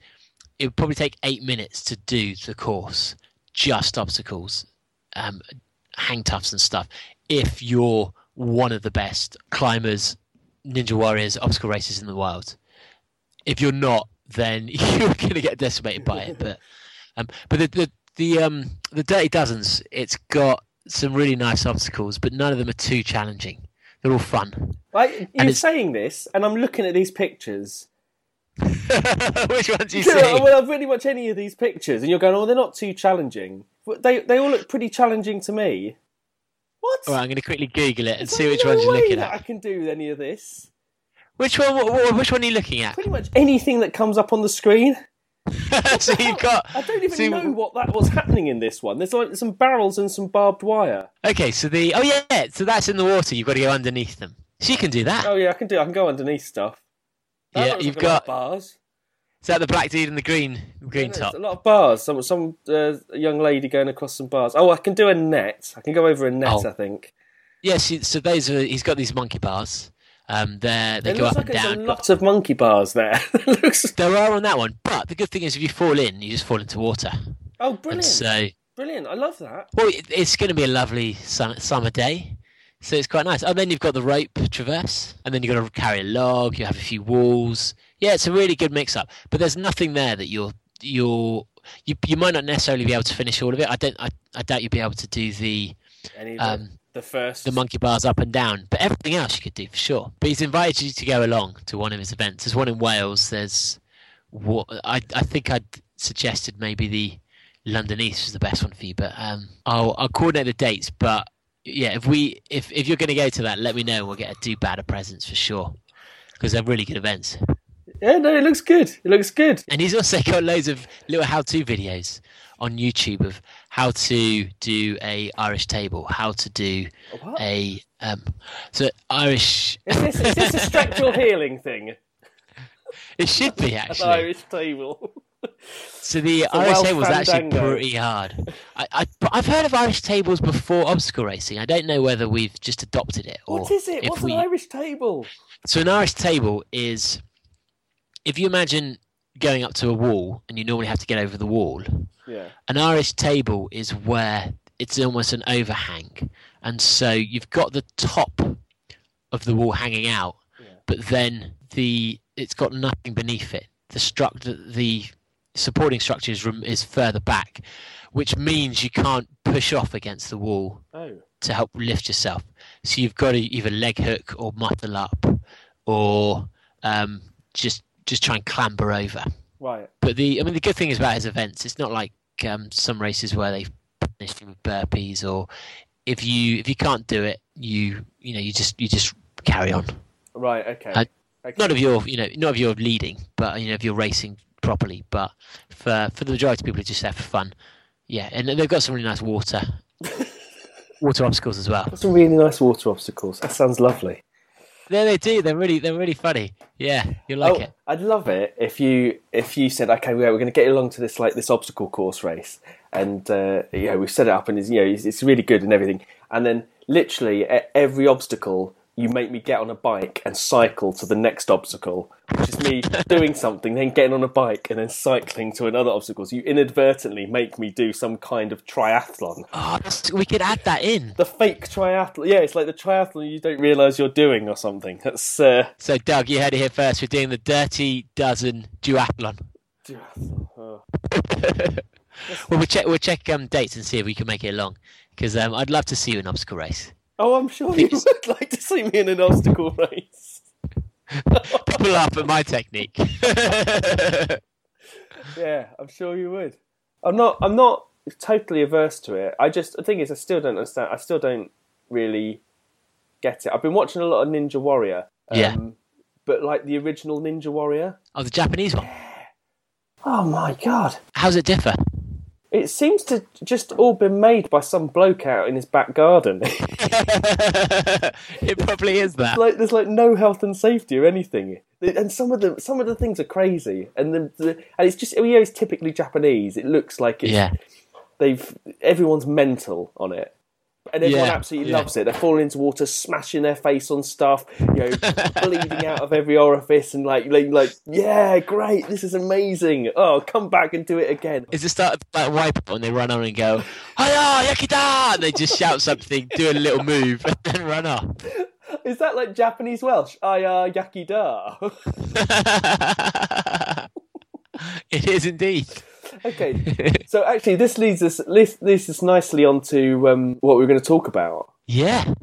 It would probably take eight minutes to do the course, just obstacles, um, hang toughs and stuff. If you're one of the best climbers, Ninja Warriors, obstacle racers in the world. If you're not, then [laughs] you're going to get decimated by it. But um, but the the the um the Dirty Dozens, it's got some really nice obstacles, but none of them are too challenging. They're all fun. Like you're saying this, and I'm looking at these pictures. [laughs] Which ones you [laughs] see? well, I've really watched any of these pictures, and you're going, "Oh, they're not too challenging." But they they all look pretty challenging to me. What? All right, I'm going to quickly Google it and see which no ones you're looking that I can do any of this. Which one? wh- wh- Which one are you looking at? Pretty much anything that comes up on the screen. [laughs] so you've got. I don't even see, know what that was happening in this one. There's like some barrels and some barbed wire. Okay, so the oh yeah, so that's in the water. You've got to go underneath them. So you can do that. Oh yeah, I can do. I can go underneath stuff. That Yeah, you've like a lot of got- bars. Is that the black dude in the green green There's top? A lot of bars. Some some uh, young lady going across some bars. Oh, I can do a net. I can go over a net. Oh. I think. Yeah, so, so those are. He's got these monkey bars. Um, they they It go up like and down. a lot of monkey bars there. [laughs] Looks. There are on that one, but the good thing is if you fall in, you just fall into water. Oh, And brilliant! so, Brilliant. I love that. well, it, it's going to be a lovely sun, summer day. So it's quite nice. And then you've got the rope traverse, and then you've got to carry a log. You have a few walls. Yeah, it's a really good mix-up. But there's nothing there that you're you're you you might not necessarily be able to finish all of it. I don't. I, I doubt you'll be able to do the um? The first. the monkey bars up and down. But everything else you could do for sure. But he's invited you to go along to one of his events. There's one in Wales. There's what I I think I'd suggested maybe the London East was the best one for you. But um, I'll I'll coordinate the dates. But yeah, if we if if you're going to go to that, let me know. We'll get a do bad presents for sure because they're really good events. Yeah, no, it looks good. It looks good. And he's also got loads of little how-to videos on YouTube of how to do a Irish table, how to do What? a um, so Irish. Is this, is this a structural [laughs] healing thing? It should be actually An. Irish table. So the Irish table is actually pretty hard. I, I, I've heard of Irish tables before obstacle racing. I don't know whether we've just adopted it or What is it? What's we. an Irish table? So an Irish table is, if you imagine going up to a wall and you normally have to get over the wall, Yeah. an Irish table is where it's almost an overhang, and so you've got the top of the wall hanging out, Yeah. but then the it's got nothing beneath it. The structure, the supporting structure is, is further back, which means you can't push off against the wall Oh. to help lift yourself. So you've got to either leg hook or muffle up, or um, just just try and clamber over. Right. But the I mean the good thing is about his events, it's not like um, some races where they punish you with burpees or if you if you can't do it, you you know you just you just carry on. Right. Okay. I- okay. Not if you're you know not if you're leading, but you know if you're racing properly. But for for the majority of people, it's just there for fun. Yeah, and they've got some really nice water [laughs] water obstacles as well. Some really nice water obstacles. That sounds lovely. Yeah, they do. They're really they're really funny. Yeah, you like oh, it. I'd love it if you if you said, okay, yeah, we're going to get you along to this like this obstacle course race, and uh, yeah, we've set it up, and it's, you know it's, it's really good and everything, and then literally at every obstacle. You make me get on a bike and cycle to the next obstacle, which is me [laughs] doing something, then getting on a bike and then cycling to another obstacle. So you inadvertently make me do some kind of triathlon. Oh, we could add that in. The fake triathlon. Yeah, it's like the triathlon you don't realise you're doing or something. That's uh, So, Doug, you heard it here first. We're doing the Dirty Dozen duathlon. duathlon. Oh. [laughs] Well, we'll check we'll check um, dates and see if we can make it along. Because um, I'd love to see you in obstacle race. Oh, I'm sure you would like to see me in an obstacle race. [laughs] People laugh at my technique. [laughs] Yeah, I'm sure you would. I'm not. I'm not totally averse to it. I just the thing is, I still don't understand. I still don't really get it. I've been watching a lot of Ninja Warrior. Um, Yeah. But like the original Ninja Warrior. oh, the Japanese one. Oh my god! How's it differ? It seems to just all been made by some bloke out in his back garden. [laughs] [laughs] it probably is that. like there's like no health and safety or anything, and some of the some of the things are crazy, and the, the and it's just you know it's typically Japanese. It looks like it's, Yeah. they've everyone's mental on it. And everyone Yeah, absolutely yeah. loves it. They're falling into water, smashing their face on stuff, you know, [laughs] bleeding out of every orifice, and like, like, like, yeah, great, this is amazing. Oh, come back and do it again. Is the start of like wipe when they run on and go, Hiya, Yakida! And they just shout something, do a little move, [laughs] and then run off. Is that like Japanese Welsh? Aya yakida. [laughs] it is indeed. Okay, so actually, this leads us this leads us nicely onto um, what we're going to talk about. Yeah.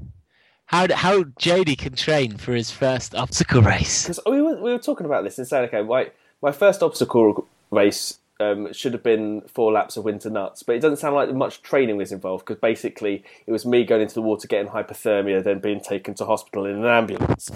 How how Jody can train for his first obstacle race. Because we were, we were talking about this and saying, okay, my, my first obstacle race um, should have been four laps of winter nuts, but it doesn't sound like much training was involved because basically it was me going into the water, getting hypothermia, then being taken to hospital in an ambulance.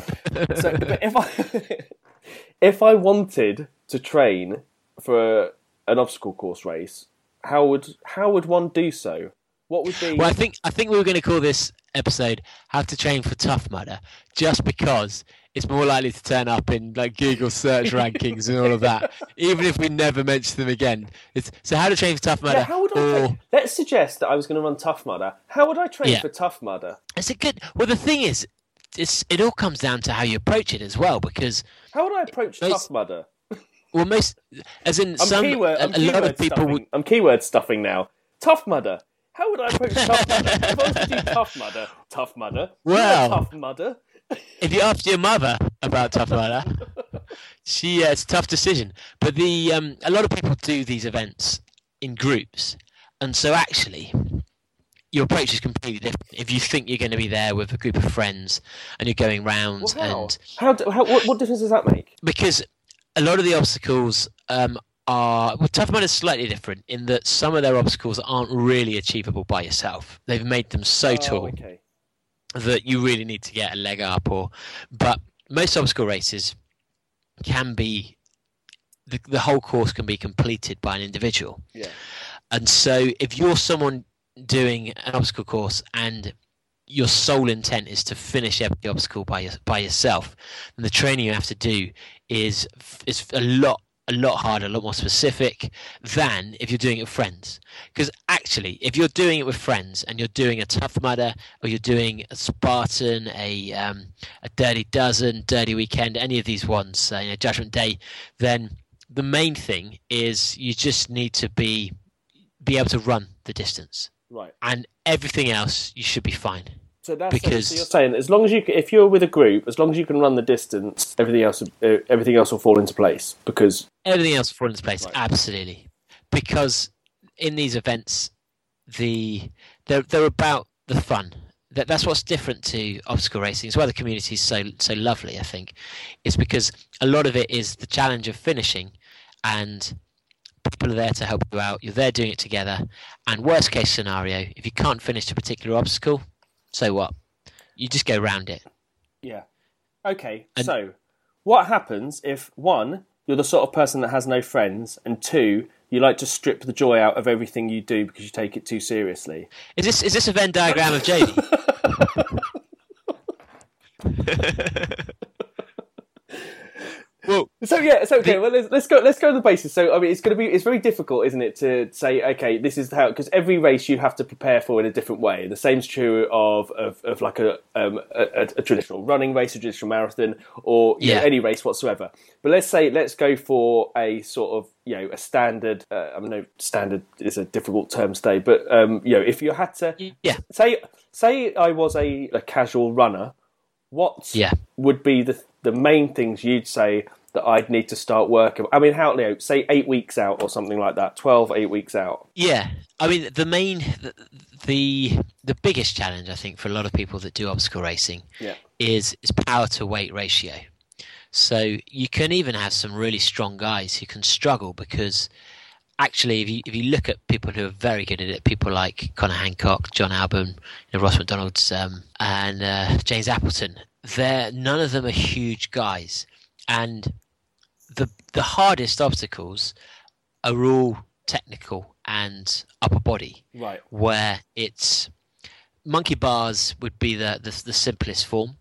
so, if I [laughs] if I wanted to train for an obstacle course race, how would how would one do so? What would be? Well, I think I think we were going to call this episode "How to Train for Tough Mudder," just because it's more likely to turn up in like Google search rankings and all of that, [laughs] even if we never mention them again. It's so "How to Train for Tough Mudder." yeah, how would I? or, Train? Let's suggest that I was going to run Tough Mudder. How would I train Yeah. for Tough Mudder? It's a good. Well, the thing is, it's it all comes down to how you approach it as well, because How would I approach Tough Mudder? Well, most as in I'm some keyword. a, a lot of people stuffing. would. I'm keyword stuffing now. Tough Mudder. How would I approach Tough Mudder? [laughs] If I was to do Tough Mudder, Tough Mudder. Well. Tough Mudder. If you asked your mother about Tough [laughs] Mudder, she uh, it's a tough decision. But the um, a lot of people do these events in groups, and so actually, your approach is completely different. If you think you're going to be there with a group of friends and you're going round Well, how? and How, do- how what, what difference does that make? because a lot of the obstacles um, are well, Tough Mudder is slightly different in that some of their obstacles aren't really achievable by yourself. They've made them so Oh, tall okay. that you really need to get a leg up or but most obstacle races can be the, the whole course can be completed by an individual Yeah. and so if you're someone doing an obstacle course and your sole intent is to finish every obstacle by your, by yourself then the training you have to do is is a lot a lot harder, a lot more specific than if you're doing it with friends. Because actually, if you're doing it with friends and you're doing a tough mudder or you're doing a Spartan, a um, a Dirty Dozen, Dirty Weekend, any of these ones, uh, you know, Judgment Day, then the main thing is you just need to be be able to run the distance, Right. and everything else you should be fine. So that's Because- so you're saying as long as you if you're with a group, as long as you can run the distance, everything else uh, everything else will fall into place because Everything else will fall into place, Right. absolutely, because in these events, the they're they're about the fun. That that's what's different to obstacle racing. It's why the community is so so lovely. I think, is because a lot of it is the challenge of finishing, and people are there to help you out. You're there doing it together. And worst case scenario, if you can't finish a particular obstacle, so what? You just go round it. yeah. Okay. And- so what happens if one you're the sort of person that has no friends and two you like to strip the joy out of everything you do because you take it too seriously? Is this is this a Venn diagram of Jamie? [laughs] [laughs] So yeah, so okay. Well, let's, let's go. Let's go to the basis. So I mean, it's going to be it's very difficult, isn't it, to say okay, this is how because every race you have to prepare for in a different way. The same's true of of, of like a, um, a a traditional running race, a traditional marathon, or you know, Yeah. any race whatsoever. But let's say let's go for a sort of you know a standard. Uh, I know standard is a difficult term to say, but um, you know if you had to yeah, say say I was a, a casual runner, what Yeah. would be the the main things you'd say that I'd need to start working? I mean, how you know, say eight weeks out or something like that, 12, eight weeks out. yeah. I mean, the main, the, the the biggest challenge I think for a lot of people that do obstacle racing Yeah, is is power to weight ratio. So you can even have some really strong guys who can struggle because actually, if you if you look at people who are very good at it, people like Connor Hancock, Jon Albon, you know, Ross McDonald's, um, and uh, James Appleton, they're none of them are huge guys, and the the hardest obstacles are all technical and upper body right. where it's monkey bars would be the the, the simplest form.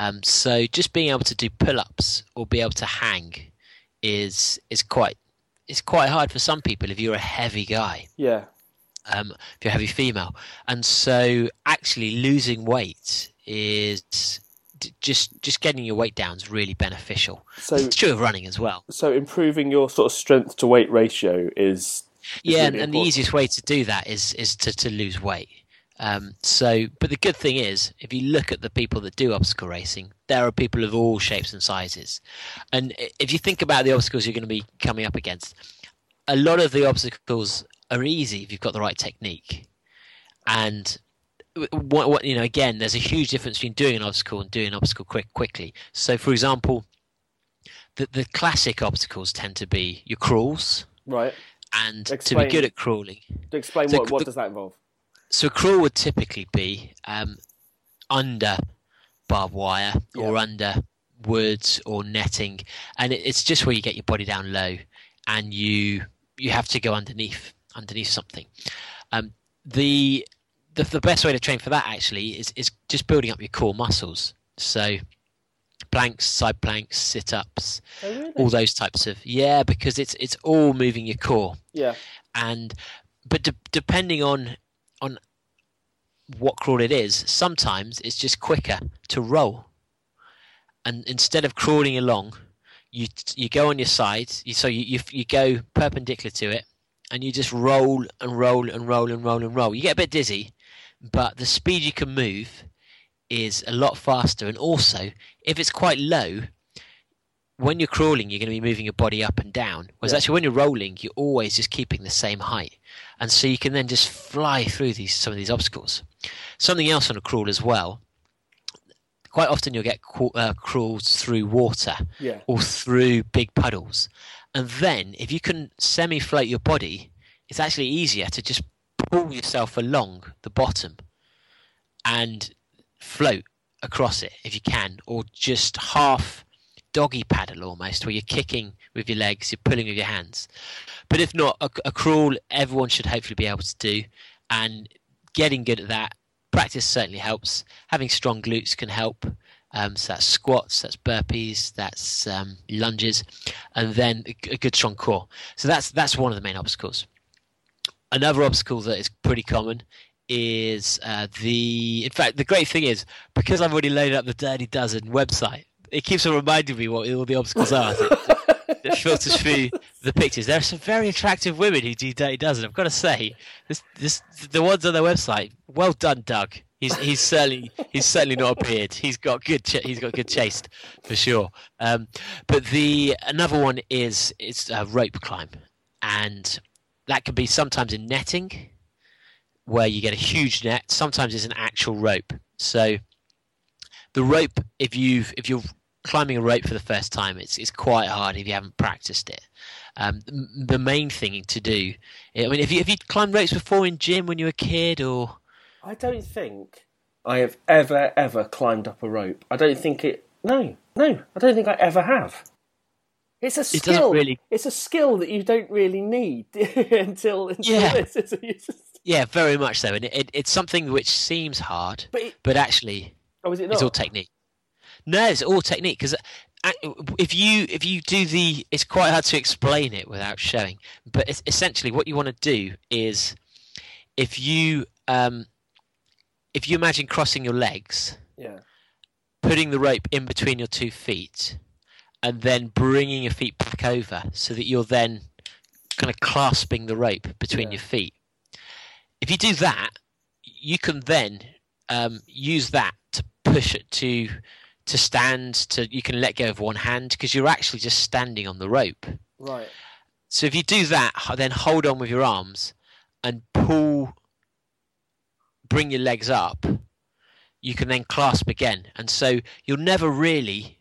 Um, so just being able to do pull-ups or be able to hang is is quite is quite hard for some people if you're a heavy guy, Yeah, um, if you're a heavy female, and so actually losing weight is just just getting your weight down is really beneficial. so It's true of running as well. so improving your sort of strength to weight ratio is yeah, and, really and the easiest way to do that is is to, to lose weight. Um, so, but the good thing is, if you look at the people that do obstacle racing, there are people of all shapes and sizes. And if you think about the obstacles you're going to be coming up against, a lot of the obstacles are easy if you've got the right technique. And what, what you know, again, there's a huge difference between doing an obstacle and doing an obstacle quick quickly. So, for example, the the classic obstacles tend to be your crawls right. and to be good at crawling. To explain So what what the- does that involve? So a crawl would typically be um, under barbed wire or under woods or netting, and it, it's just where you get your body down low, and you you have to go underneath underneath something. Um, the, the the best way to train for that actually is is just building up your core muscles. So planks, side planks, sit ups, Oh, really? all those types of yeah, because it's it's all moving your core Yeah, and but de- depending on on what crawl it is sometimes it's just quicker to roll and instead of crawling along you you go on your side you, so you, you you go perpendicular to it and you just roll and roll and roll and roll and roll you get a bit dizzy but the speed you can move is a lot faster and also if it's quite low when you're crawling you're going to be moving your body up and down whereas Yeah. actually when you're rolling you're always just keeping the same height and so you can then just fly through these some of these obstacles. Something else on a crawl as well. Quite often you'll get uh, crawls through water Yeah. or through big puddles, and then if you can semi-float your body, it's actually easier to just pull yourself along the bottom and float across it if you can, or just half doggy paddle almost, where you're kicking with your legs, you're pulling with your hands. But if not, a, a crawl everyone should hopefully be able to do, and getting good at that. Practice certainly helps. Having strong glutes can help. Um, so that's squats, that's burpees, that's um, lunges, and then a, a good strong core. So that's that's one of the main obstacles. Another obstacle that is pretty common is uh, the. In fact, the great thing is because I've already loaded up the Dirty Dozen website, it keeps on reminding me what all the obstacles are. It, it filters through the pictures. There are some very attractive women who do Dirty Dozen. I've got to say, this, this, the ones on their website. Well done, Doug. He's he's certainly he's certainly not appeared. He's got good ch- he's got good taste for sure. Um, but the another one is it's a rope climb, and that can be sometimes in netting, where you get a huge net. Sometimes it's an actual rope. So the rope, if you if you're climbing a rope for the first time, it's it's quite hard if you haven't practiced it. Um, the main thing to do, I mean, if you have you climbed ropes before in gym when you were a kid, or I don't think I have ever ever climbed up a rope. I don't think it. No, no, I don't think I ever have. It's a skill. really- It's a skill that you don't really need [laughs] until until Yeah. this. It's, it's yeah, very much so, and it, it, it's something which seems hard, but it, but actually oh, is it not? it's all technique. No, it's all technique because if you if you do the, it's quite hard to explain it without showing. But it's essentially what you want to do is, if you um, if you imagine crossing your legs, yeah. putting the rope in between your two feet, and then bringing your feet back over so that you're then kind of clasping the rope between Yeah. your feet. If you do that, you can then um, use that to push it to to stand. To you can let go of one hand because you're actually just standing on the rope. Right. So if you do that, then hold on with your arms and pull, bring your legs up. You can then clasp again, and so you're never really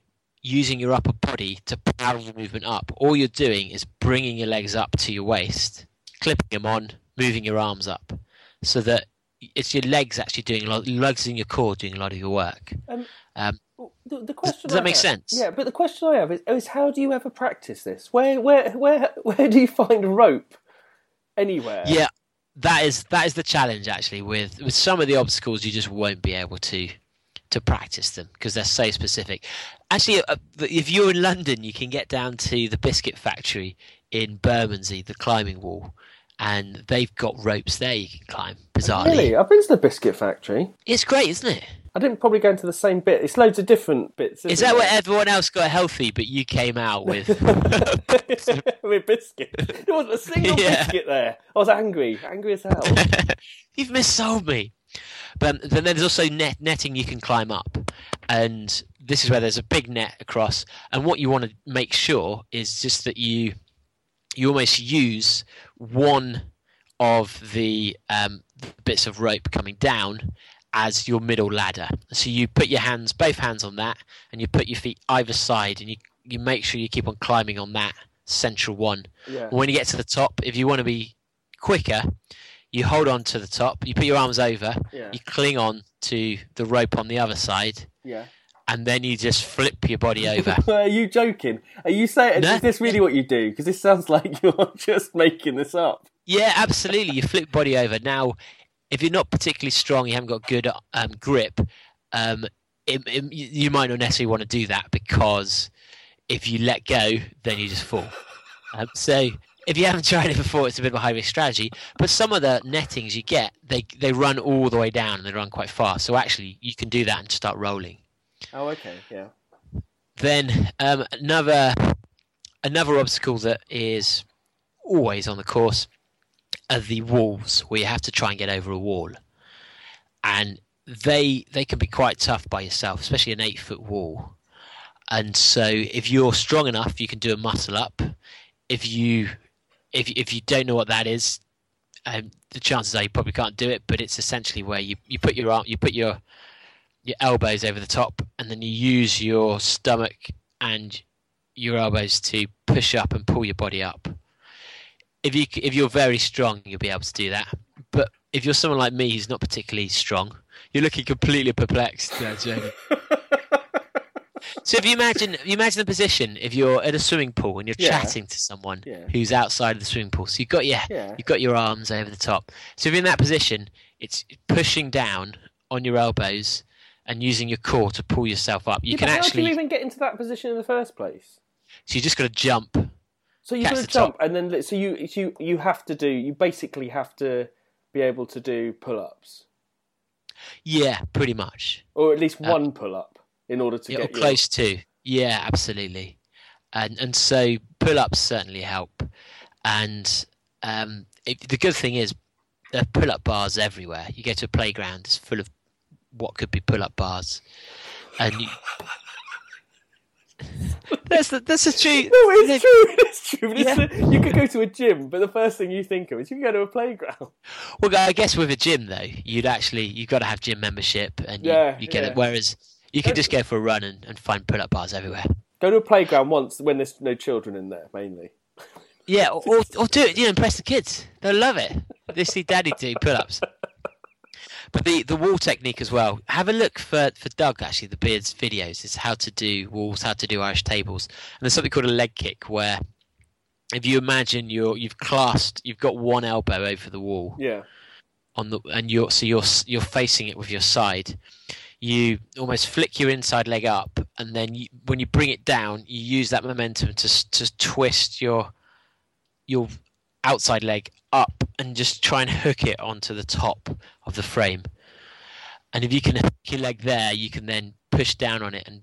using your upper body to power the movement up. All you're doing is bringing your legs up to your waist, clipping them on, moving your arms up, so that it's your legs actually doing a lot, legs in your core doing a lot of your work. Um, Um, The, the question does that make have- sense? Yeah, but the question I have is, is how do you ever practice this? Where where where where do you find rope? Anywhere? Yeah, that is that is the challenge actually. With with some of the obstacles, you just won't be able to to practice them because they're so specific. Actually, uh, if you're in London, you can get down to the biscuit factory in Bermondsey, the climbing wall, and they've got ropes there you can climb. Bizarrely, Really? I've been to the biscuit factory. it's great, isn't it? I didn't probably go into the same bit. It's loads of different bits. Is that it? where everyone else got healthy, but you came out with? [laughs] with biscuit. There wasn't a single [laughs] Yeah. biscuit there. I was angry, angry as hell. [laughs] You've missold me. But then there's also net netting you can climb up, and this is where there's a big net across. And what you want to make sure is just that you you almost use one of the um, bits of rope coming down as your middle ladder. So you put your hands, both hands on that, and you put your feet either side, and you you make sure you keep on climbing on that central one. Yeah. When you get to the top, if you want to be quicker, you hold on to the top, you put your arms over, Yeah. you cling on to the rope on the other side, Yeah. and then you just flip your body over. [laughs] Are you joking? Are you saying No. is this really what you do? Because this sounds [laughs] like you're just making this up. yeah, absolutely. You flip body over. Now, if you're not particularly strong, you haven't got good um, grip, um, it, it- you might not necessarily want to do that because if you let go, then you just fall. Um, so if you haven't [laughs] tried it before, it's a bit of a high risk strategy. But some of the nettings you get, they they run all the way down and they run quite fast. So actually, you can do that and start rolling. Oh, okay. Yeah. Then um, another another obstacle that is always on the course are the walls, where you have to try and get over a wall, and they they can be quite tough by yourself, especially an eight foot wall. And so, if you're strong enough, you can do a muscle up. If you if if you don't know what that is, um, the chances are you probably can't do it, but it's essentially where you, you put your arm, you put your your elbows over the top, and then you use your stomach and your elbows to push up and pull your body up. If you if you're very strong, you'll be able to do that. But if you're someone like me who's not particularly strong, you're looking completely perplexed, Jamie. [laughs] so if you imagine you imagine the position if you're at a swimming pool and you're Yeah. chatting to someone Yeah. who's outside of the swimming pool, so you've got your Yeah. you've got your arms over the top. So if you're in that position, it's pushing down on your elbows and using your core to pull yourself up. You Yeah, can but how do actually you even get into that position in the first place? so you just got to jump. So you've Catch got to jump, and then so you you you have to do. You basically have to be able to do pull-ups, Yeah, pretty much. or at least uh, one pull-up, in order to Yeah, get close to. Yeah, absolutely. And and so pull ups certainly help. And um, it, the good thing is there are pull up bars everywhere. You go to a playground, it's full of what could be pull up bars, and you... [laughs] that's the, that's the truth. No, it's true. It's true. But it's Yeah. the- you could go to a gym, but the first thing you think of is you can go to a playground. Well, I guess with a gym though, you'd actually you've got to have gym membership, and you, Yeah, you get yeah. it. Whereas you can just go for a run and, and find pull up bars everywhere. Go to a playground once when there's no children in there, mainly. Yeah, or, or, or do it. You know, impress the kids. They'll love it. They see Daddy do pull-ups. But the, the wall technique as well. Have a look for, for Doug actually the Beard's videos. Is how to do walls, how to do Irish tables, and there's something called a leg kick where if you imagine you're you've clasped, you've got one elbow over the wall Yeah. on the and you're so you're you're facing it with your side. You almost flick your inside leg up, and then you, when you bring it down, you use that momentum to to twist your your outside leg up and just try and hook it onto the top of the frame. And if you can hook your leg there, you can then push down on it and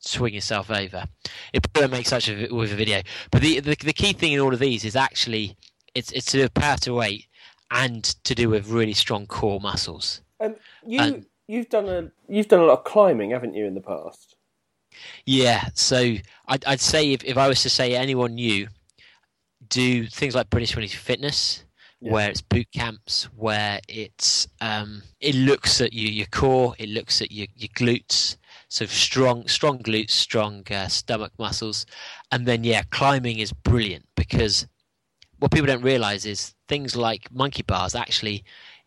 swing yourself over. It probably makes such a with a video. But the, the the key thing in all of these is actually it's it's to do with power to weight and to do with really strong core muscles. And you And- you've done a you've done a lot of climbing, haven't you, in the past? Yeah, so I'd, I'd say if, if I was to say anyone new, do things like British Community Fitness, Yeah. where it's boot camps, where it's um, it looks at you, your core, it looks at your, your glutes, so strong strong glutes, strong uh, stomach muscles, and then yeah, climbing is brilliant because what people don't realize is things like monkey bars actually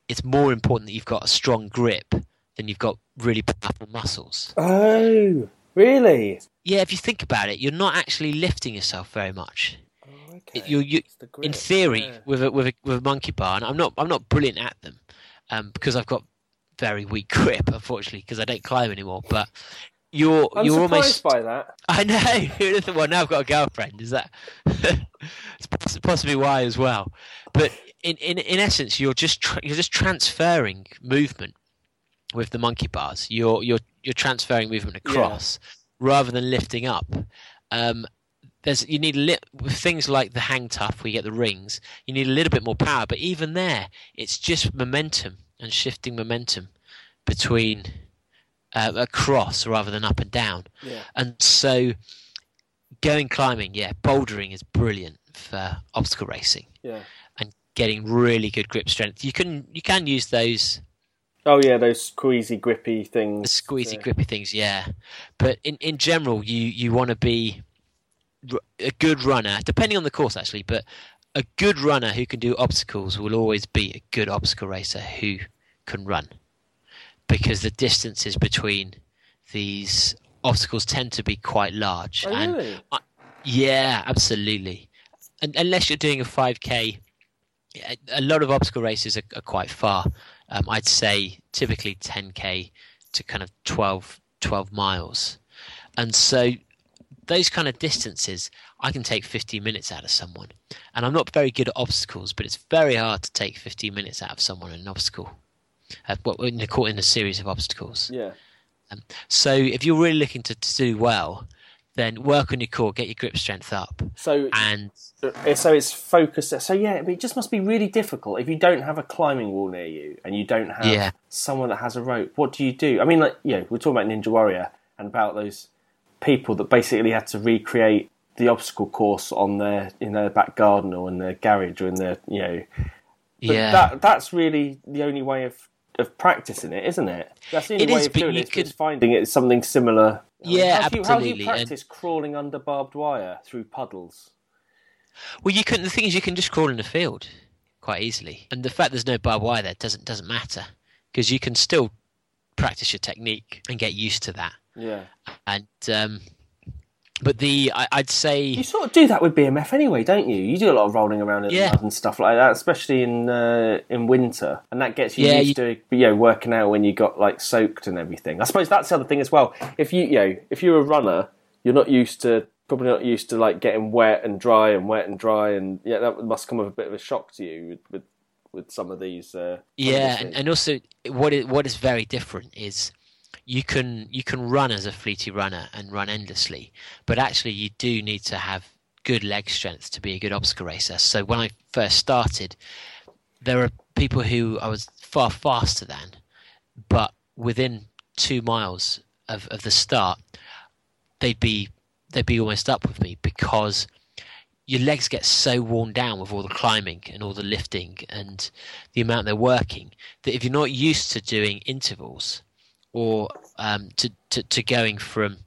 it's more important that you've got a strong grip than you've got really powerful muscles. Oh, really? Yeah, if you think about it, you're not actually lifting yourself very much. Oh, okay. You, you, the in theory, yeah. with a, with a with a monkey bar, and I'm not I'm not brilliant at them, um, because I've got very weak grip, unfortunately, because I don't climb anymore. But you're I'm you're almost by that. [laughs] I know. Who'd have thought- well, now I've got a girlfriend. Is that? [laughs] it's possibly why as well. But in in in essence, you're just tra- you're just transferring movement with the monkey bars. You're you're you're transferring movement across rather than lifting up. Um, there's you need a lit with things like the hang tough where you get the rings. You need a little bit more power, but even there, it's just momentum and shifting momentum between uh, across rather than up and down. Yeah. And so, going climbing, yeah, bouldering is brilliant for obstacle racing Yeah. and getting really good grip strength. You can you can use those Oh yeah, those squeezy, grippy the things. squeezy, Yeah. grippy things, yeah. But in in general, you you want to be a good runner, depending on the course actually. But a good runner who can do obstacles will always be a good obstacle racer who can run, because the distances between these obstacles tend to be quite large. Oh, and really? Yeah, absolutely. And unless you're doing a 5k, a lot of obstacle races are, are quite far. Um, I'd say typically 10k to kind of 12, 12 miles. And so those kind of distances, I can take 15 minutes out of someone. And I'm not very good at obstacles, but it's very hard to take 15 minutes out of someone in an obstacle. Uh, well, in a, in a series of obstacles. Yeah. So if you're really looking to, to do well, then work on your core, get your grip strength up, So and Uh, so it's focused. So yeah, it just must be really difficult if you don't have a climbing wall near you and you don't have Yeah. someone that has a rope. What do you do? I mean, like you know, we're talking about Ninja Warrior and about those people that basically had to recreate the obstacle course on their in their back garden or in their garage or in their you know But Yeah. that that's really the only way of of practicing it, isn't it? That's the only It way is, of but doing you it. could- Is finding it something similar. Yeah, how do you, How do you absolutely, and- practice crawling under barbed wire through puddles? Well, you can. The thing is, you can just crawl in the field quite easily, and the fact there's no barbed wire there doesn't doesn't matter because you can still practice your technique and get used to that. Yeah. And um, but the I, I'd say You sort of do that with BMF anyway, don't you? You do a lot of rolling around in the Yeah. mud and stuff like that, especially in uh, in winter, and that gets you Yeah, used to you know working out when you got like soaked and everything. I suppose that's the other thing as well. If you you know if you're a runner, you're not used to probably not used to like getting wet and dry and wet and dry, and yeah, that must come with a bit of a shock to you with with, with some of these. Uh, yeah, and, and also what is what is very different is you can you can run as a fleety runner and run endlessly, but actually you do need to have good leg strength to be a good obstacle racer. So when I first started, there are people who I was far faster than, but within two miles of, of the start, they'd be they'd be almost up with me because your legs get so worn down with all the climbing and all the lifting and the amount they're working that if you're not used to doing intervals or um, to, to, to going from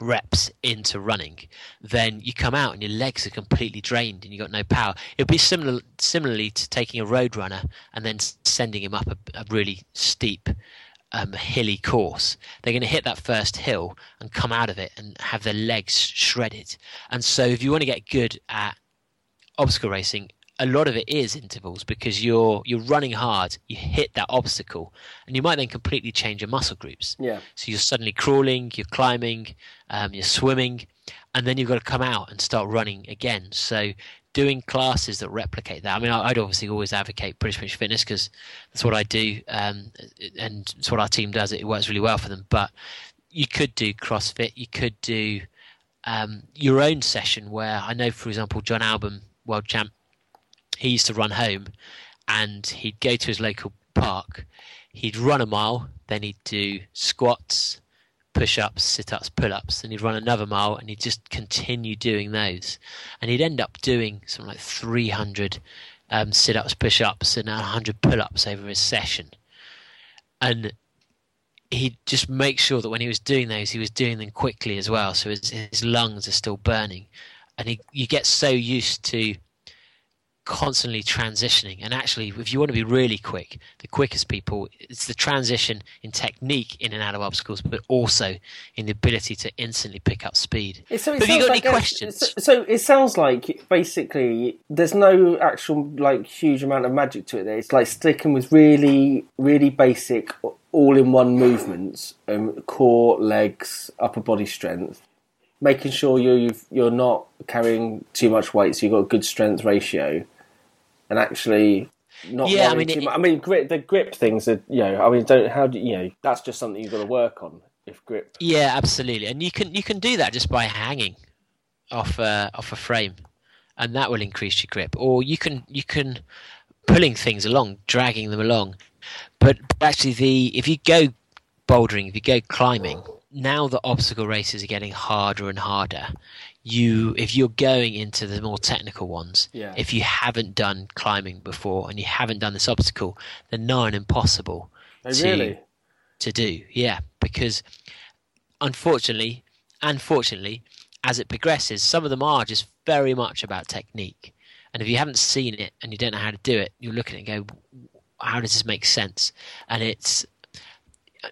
reps into running, then you come out and your legs are completely drained and you've got no power. It'll be similar similarly to taking a road runner and then sending him up a, a really steep um, hilly course. They're going to hit that first hill and come out of it and have their legs shredded. And so, if you want to get good at obstacle racing, a lot of it is intervals because you're you're running hard, you hit that obstacle, and you might then completely change your muscle groups. yeah, So you're suddenly crawling, you're climbing, um, you're swimming, and then you've got to come out and start running again. So doing classes that replicate that. I mean, I'd obviously always advocate British British Fitness because that's what I do, um, and it's what our team does. It works really well for them. But you could do CrossFit. You could do um, your own session where I know, for example, Jon Albon, world champ, he used to run home and he'd go to his local park. He'd run a mile, then he'd do squats, push ups, sit ups, pull ups, and he'd run another mile and he'd just continue doing those. And he'd end up doing something like 300 um, sit ups, push ups, and 100 pull ups over his session. And he'd just make sure that when he was doing those, he was doing them quickly as well, so his, his lungs are still burning. And he, you get so used to constantly transitioning. And actually, if you want to be really quick, the quickest people, it's the transition in technique in and out of obstacles, but also in the ability to instantly pick up speed. So Have you got any like a- questions? So, so it sounds like basically there's no actual like huge amount of magic to it. There, it's like sticking with really, really basic, all-in-one movements, um, core, legs, upper body strength. Making sure you you've, you're not carrying too much weight, so you've got a good strength ratio, and actually not. Yeah, I mean, too it- I mean, grip, the grip things are you know. I mean, don't how do you know? That's just something you've got to work on. If grip, Yeah, absolutely, and you can you can do that just by hanging off a, off a frame, and that will increase your grip. Or you can you can pulling things along, dragging them along. But actually, the if you go bouldering, if you go climbing, now the obstacle races are getting harder and harder. You if you're going into the more technical ones, Yeah. if you haven't done climbing before and you haven't done this obstacle, they're nigh on impossible to- really. to do. Yeah, because unfortunately, and fortunately, as it progresses, some of them are just very much about technique. And if you haven't seen it and you don't know how to do it, you'll look at it and go, "How does this make sense?" And it's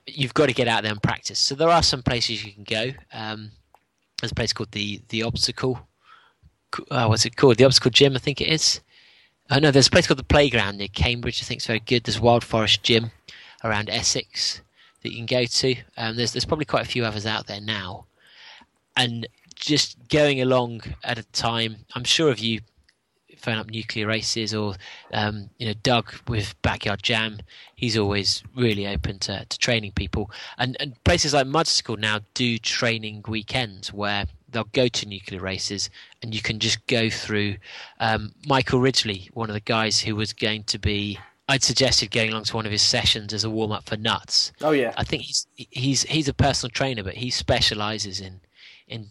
you've got to get out there and practice. So there are some places you can go. Um, there's a place called the the obstacle. Uh, what's it called? The obstacle gym, I think it is. Oh no, there's a place called the playground near Cambridge. I think it's very good. There's Wild Forest Gym around Essex that you can go to. Um, there's there's probably quite a few others out there now, and just going along at a time. I'm sure if you phone up nuclear races or um, you know Doug with Backyard Jam, he's always really open to, to training people. And, and places like Mud School now do training weekends where they'll go to nuclear races and you can just go through. Um, Michael Ridgely, one of the guys who was going to be. I'd suggested going along to one of his sessions as a warm up for nuts. Oh yeah. I think he's he's he's a personal trainer, but he specialises in in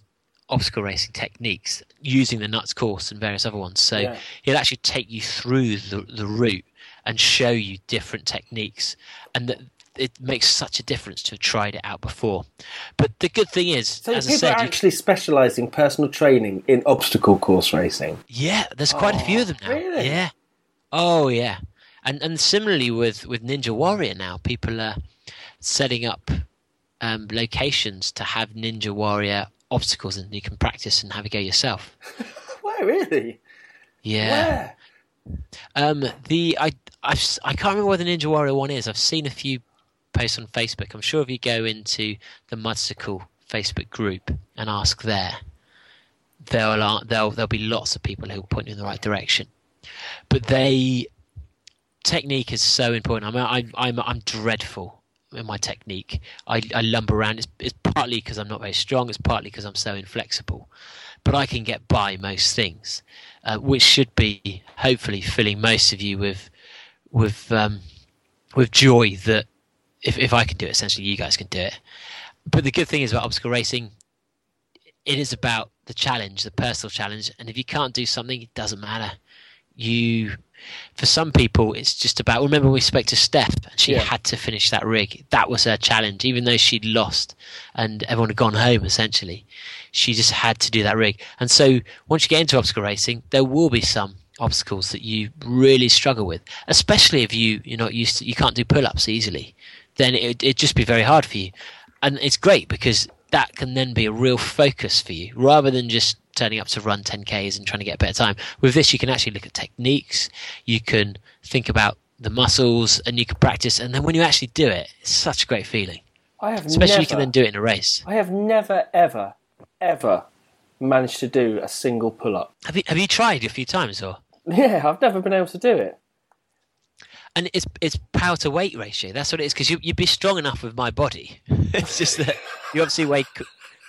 obstacle racing techniques using the nuts course and various other ones. So Yeah. he'll actually take you through the, the route and show you different techniques, and that it makes such a difference to have tried it out before. But the good thing is, So as I people said, are you- actually specialising personal training in obstacle course racing. yeah, there's quite a few of them now. really? Yeah. Oh yeah, and and similarly with with Ninja Warrior now, people are setting up um, locations to have Ninja Warrior obstacles, and you can practice and have a go yourself. [laughs] Where really? Yeah. Where? Um, the I I've, I can't remember where the Ninja Warrior one is. I've seen a few posts on Facebook. I'm sure if you go into the Mudstacle Facebook group and ask there, there'll there'll there'll be lots of people who'll point you in the right direction. But they technique is so important. I mean, I'm I'm I'm dreadful in my technique. I, I lumber around. It's, it's partly because I'm not very strong. It's partly because I'm so inflexible. But I can get by most things, uh, which should be hopefully filling most of you with with um, with joy that if if I can do it, essentially you guys can do it. But the good thing is about obstacle racing, it is about the challenge, the personal challenge, and if you can't do something, it doesn't matter. You, for some people, it's just about. Remember, we spoke to Steph, and she Yeah. had to finish that rig. That was her challenge, even though she'd lost and everyone had gone home. Essentially, she just had to do that rig. And so, once you get into obstacle racing, there will be some obstacles that you really struggle with, especially if you you're not used to. You can't do pull-ups easily. Then it it'd just be very hard for you, and it's great because that can then be a real focus for you rather than just turning up to run 10Ks and trying to get a better time. With this, you can actually look at techniques, you can think about the muscles, and you can practice. And then when you actually do it, it's such a great feeling. I have Especially never, you can then do it in a race. I have never, ever, ever managed to do a single pull up. Have you have you tried a few times or? [laughs] Yeah, I've never been able to do it. And it's it's power to weight ratio. That's what it is because you you'd be strong enough with my body. [laughs] it's just that you obviously weigh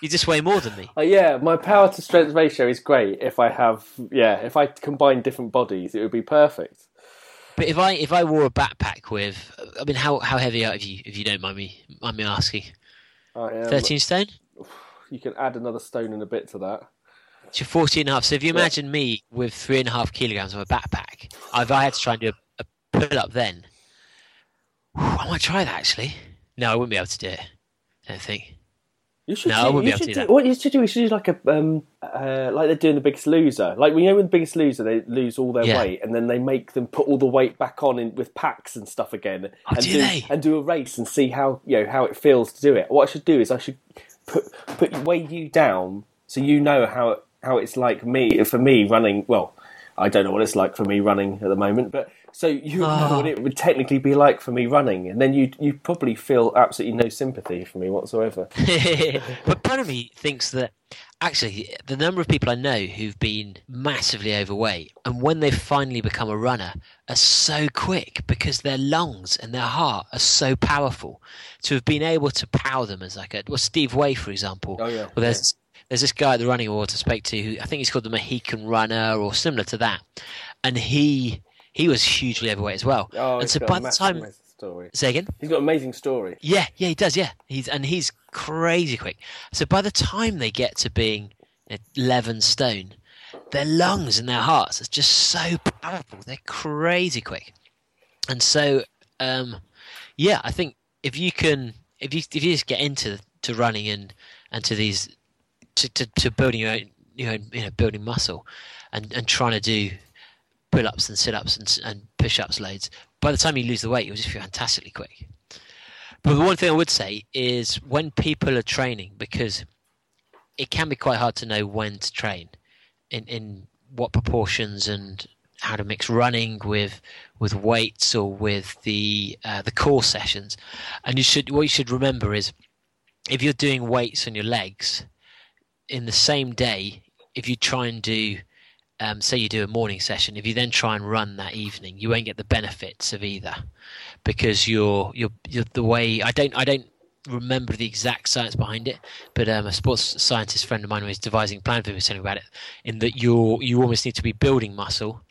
you just weigh more than me. Uh, yeah, my power to strength ratio is great. If I have, yeah, if I combine different bodies, it would be perfect. But if I if I wore a backpack with, I mean, how how heavy are you? If you don't mind me mind me asking, thirteen stone. You can add another stone and a bit to that. So you're 14 and a half. So if you imagine me with three and a half kilograms of a backpack, if I had to try and do a pull up then, whew, I might try that actually. No, I wouldn't be able to do it. I don't think. You should. No, I wouldn't you be able to do do- that. What you should do? You should do like a um, uh, like they're doing the Biggest Loser. Like when you know with the Biggest Loser, they lose all their Yeah. weight, and then they make them put all the weight back on in, with packs and stuff again, Oh, and do they? and do a race and see how you know how it feels to do it. What I should do is I should put put weigh you down so you know how how it's like me for me running. Well, I don't know what it's like for me running at the moment, but so you Ah. know what it would technically be like for me running, and then you you probably feel absolutely no sympathy for me whatsoever. [laughs] but part of me thinks that actually the number of people I know who've been massively overweight and when they've finally become a runner are so quick because their lungs and their heart are so powerful to have been able to power them as like a well Steve Way for example. Oh, yeah, Well there's there's this guy at the running awards I spoke to who I think he's called the Mohican runner or similar to that. And he he was hugely overweight as well. Oh, and so by the time massive story. say again? He's got an amazing story. Yeah, yeah, he does. Yeah, he's and he's crazy quick. So by the time they get to being eleven stone, their lungs and their hearts are just so powerful. They're crazy quick, and so um, yeah, I think if you can, if you if you just get into to running and and to these to to, to building your own you know you know building muscle and and trying to do pull ups and sit ups and and push ups loads. By the time you lose the weight, you'll just feel fantastically quick. But the one thing I would say is when people are training, because it can be quite hard to know when to train, in in what proportions and how to mix running with with weights or with the uh, the core sessions. And you should what you should remember is if you're doing weights on your legs in the same day, if you try and do um, say you do a morning session, if you then try and run that evening, you won't get the benefits of either because you're you're, you're the way I don't I don't remember the exact science behind it, but um, a sports scientist friend of mine was devising a plan for me was telling me about it. In that you you almost need to be building muscle,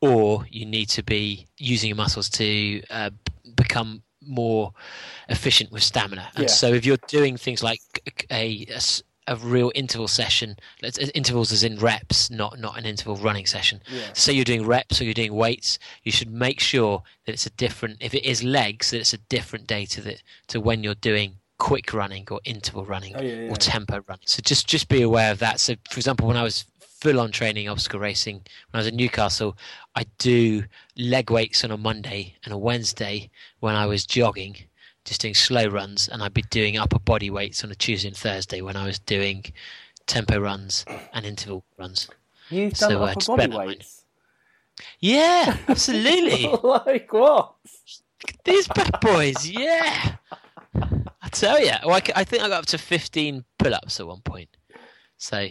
or you need to be using your muscles to uh, become more efficient with stamina. And Yeah. so if you're doing things like a, a a real interval session. Uh, intervals as in reps, not not an interval running session. Yeah. So you're doing reps or you're doing weights. You should make sure that it's a different. If it is legs, that it's a different day to the to when you're doing quick running or interval running Oh, yeah, yeah. or tempo running. So just just be aware of that. So for example, when I was full on training obstacle racing when I was in Newcastle, I do leg weights on a Monday and a Wednesday when I was jogging, just doing slow runs, and I'd be doing upper body weights on a Tuesday and Thursday when I was doing tempo runs and interval runs. You've done So, uh, upper just body weights. Yeah, absolutely. [laughs] like what? These bad boys, yeah. I tell you, well, I, I think I got up to 15 pull ups at one point. So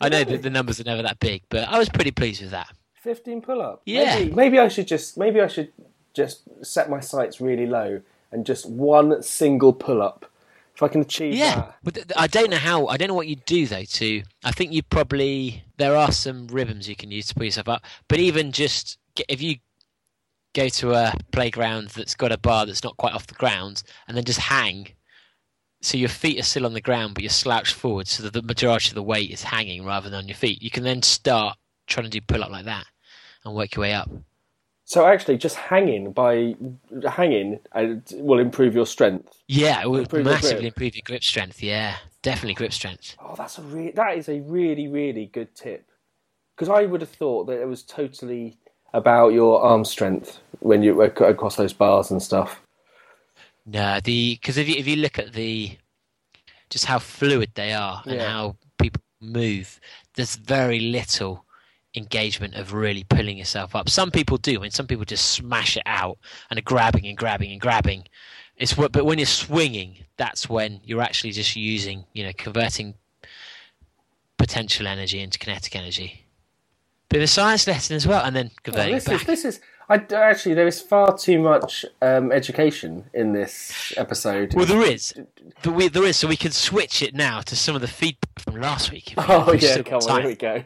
I know that the numbers are never that big, but I was pretty pleased with that. Fifteen pull-ups. Yeah. Maybe, maybe I should just maybe I should just set my sights really low and just one single pull-up. If I can achieve Yeah, that. but th- I don't know how. I don't know what you'd do though. To I think you probably there are some ribbons you can use to pull yourself up. But even just if you go to a playground that's got a bar that's not quite off the ground, and then just hang, so your feet are still on the ground, but you're slouched forward, so that the majority of the weight is hanging rather than on your feet. You can then start trying to do pull up like that, and work your way up. So actually, just hanging by hanging uh, will improve your strength. Yeah, it will Improve massively improve your grip strength. Yeah, definitely grip strength. Oh, that's a re- that is a really really good tip. Because I would have thought that it was totally about your arm strength when you were across those bars and stuff. No, the because if you if you look at the just how fluid they are and Yeah. how people move, there's very little engagement of really pulling yourself up. Some people do, I mean, some people just smash it out and are grabbing and grabbing and grabbing. It's what, but when you're swinging, that's when you're actually just using, you know, converting potential energy into kinetic energy. Bit of a science lesson as well, and then Oh, this it back. is this is. I actually there is far too much um, education in this episode. Well, there is. But we, there is, so we can switch it now to some of the feedback from last week. if oh we've yeah, come on, here we go.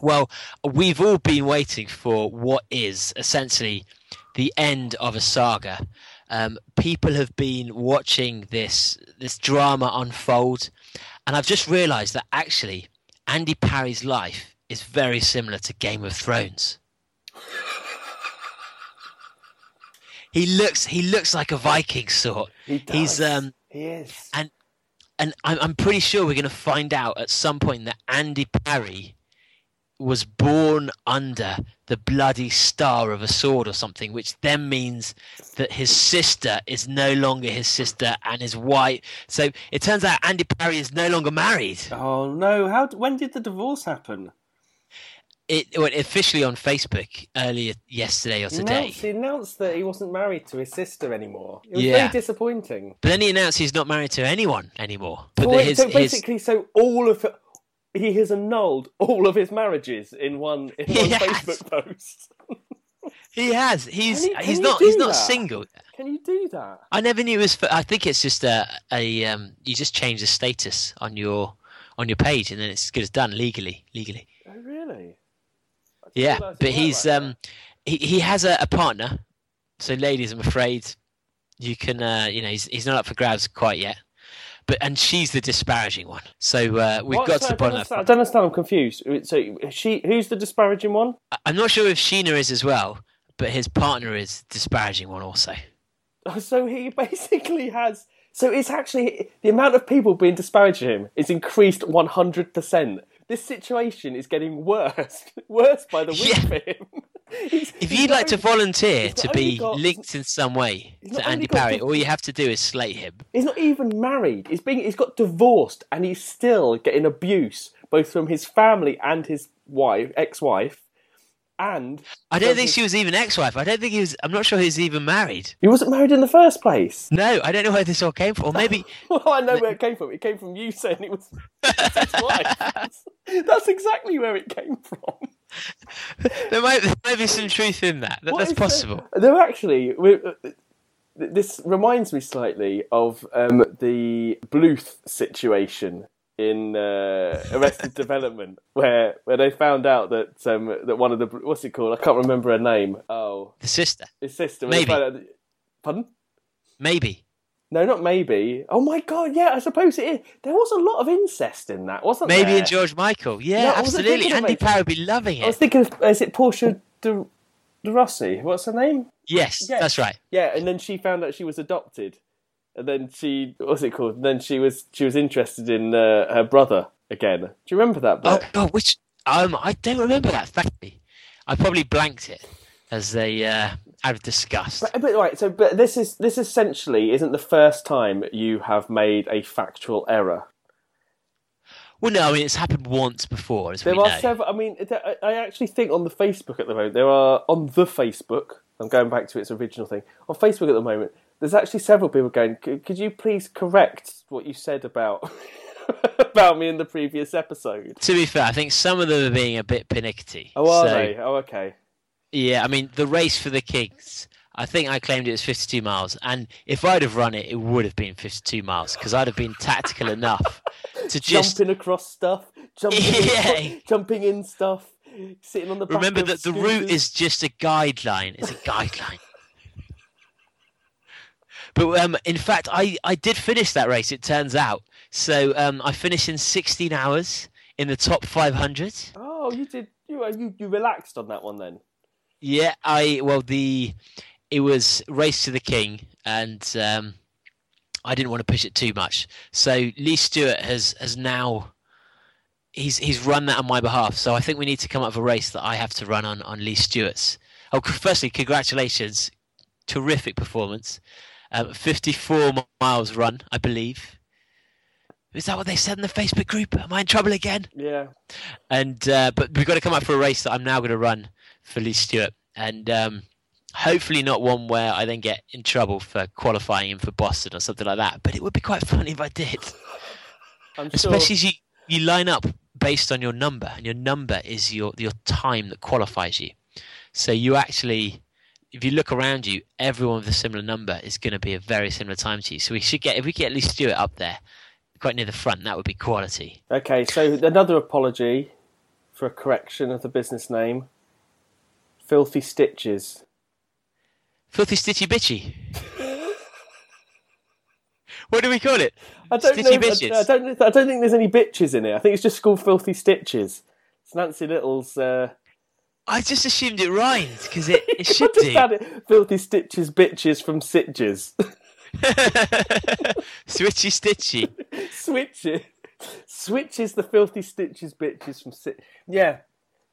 Well, we've all been waiting for what is essentially the end of a saga. Um, people have been watching this this drama unfold, and I've just realised that actually Andy Parry's life is very similar to Game of Thrones. [laughs] He looks he looks like a Viking sort. He does. He's um he is. and and I'm, I'm pretty sure we're going to find out at some point that Andy Parry was born under the bloody star of a sword or something, which then means that his sister is no longer his sister and his wife. So it turns out Andy Parry is no longer married. Oh no! How? When did the divorce happen? It, it went officially on Facebook earlier yesterday or today. announced, he announced that he wasn't married to his sister anymore. It was Yeah. very disappointing. But then he announced he's not married to anyone anymore. But wait, his, so his, basically, so all of he has annulled all of his marriages in one in one Yes. Facebook post. [laughs] he has. He's Can you- can he's you not do he's not that? single. Can you do that? I never knew it was. For, I think it's just a, a um, you just change the status on your on your page, and then it's as good as done legally. Legally, Oh really? I didn't yeah. realise it But worked he's like that. um, he he has a, a partner. So, ladies, I'm afraid you can uh, you know he's he's not up for grabs quite yet. But and she's the disparaging one. So uh, we've What? got Sorry, to the point. I don't understand. I'm confused. So she, who's the disparaging one? I'm not sure if Sheena is as well, but his partner is disparaging one also. [laughs] So he basically has. So it's actually the amount of people being disparaging him is increased 100. percent This situation is getting worse, [laughs] worse by the week Yeah. for him. [laughs] If you'd like to volunteer to be got- linked in some way to Andy Parry, all you have to do is slate him. He's not even married. He's being. He's got divorced, and he's still getting abuse both from his family and his wife, ex-wife, and I don't think she was even ex-wife. I don't think he was. I'm not sure he's even married. He wasn't married in the first place. No, I don't know where this all came from. Or [laughs] maybe Well, I know where it came from. It came from you saying it was his wife. [laughs] That's exactly where it came from. There might, there might be some truth in that. That- that's possible. They're actually. uh, This reminds me slightly of um, the Bluth situation in uh, Arrested [laughs] Development, where where they found out that um, that one of the what's it called? I can't remember her name. Oh, The sister, his sister. Maybe. found out that- Pardon? maybe. No, not maybe. Oh my god, yeah, I suppose it is. There was a lot of incest in that, wasn't Maybe there? Maybe in George Michael. Yeah, No, absolutely. Andy it. Power would be loving it. I was thinking, of, is it Portia de, de Rossi? What's her name? Yes, Yeah. that's right. Yeah, and then she found out she was adopted, and then she what's it called? And then she was she was interested in uh, her brother again. Do you remember that Oh bit? God, which um, I don't remember that. Thankfully, I probably blanked it as they uh, out of disgust. But, but right, so but this is this essentially isn't the first time you have made a factual error. Well, no, I mean it's happened once before, There are know. several. I mean, I actually think on the Facebook at the moment there are on the Facebook. I'm going back to its original thing on Facebook at the moment. There's actually several people going. Could you please correct what you said about [laughs] about me in the previous episode? To be fair, I think some of them are being a bit pinickety. Oh, are So, they? Oh, okay. Yeah, I mean the race for the Kings. I think I claimed it was 52 miles, and if I'd have run it, it would have been 52 miles because I'd have been tactical enough to [laughs] just jumping across stuff, jumping, [laughs] Yeah. jumping in stuff, sitting on the. Back remember that the route is just a guideline. It's a guideline. [laughs] But um, in fact, I, I did finish that race. It turns out. So um, I finished in 16 hours in the top 500. Oh, you did. You uh, you you relaxed on that one then. Yeah, I well the it was race to the king, and um, I didn't want to push it too much. So Lee Stewart has has now he's he's run that on my behalf. So I think we need to come up with a race that I have to run on on Lee Stewart's. Oh, firstly, congratulations, terrific performance. Um, 54 miles run, I believe. Is that what they said in the Facebook group? Am I in trouble again? Yeah. and uh, but we've got to come up for a race that I'm now going to run for Lee Stewart, and um, hopefully not one where I then get in trouble for qualifying him for Boston or something like that. But it would be quite funny if I did, [laughs] I'm sure. especially as you you line up based on your number, and your number is your your time that qualifies you. So you actually. If you look around you, everyone with a similar number is going to be a very similar time to you. So we should get if we get Lee Stewart up there, quite near the front, that would be quality. Okay, so another apology for a correction of the business name. Filthy Stitches. Filthy Stitchy Bitchy. what do we call it? I don't Stitchy know. Bitches. I, I don't. I don't think there's any bitches in it. I think it's just called Filthy Stitches. It's Nancy Little's. Uh, I just assumed it rhymed because it, it [laughs] should just do. had it. Filthy Stitches, bitches from Sitges. [laughs] Switchy Stitchy. [laughs] Switchy. Switches the filthy stitches bitches from sit. Yeah,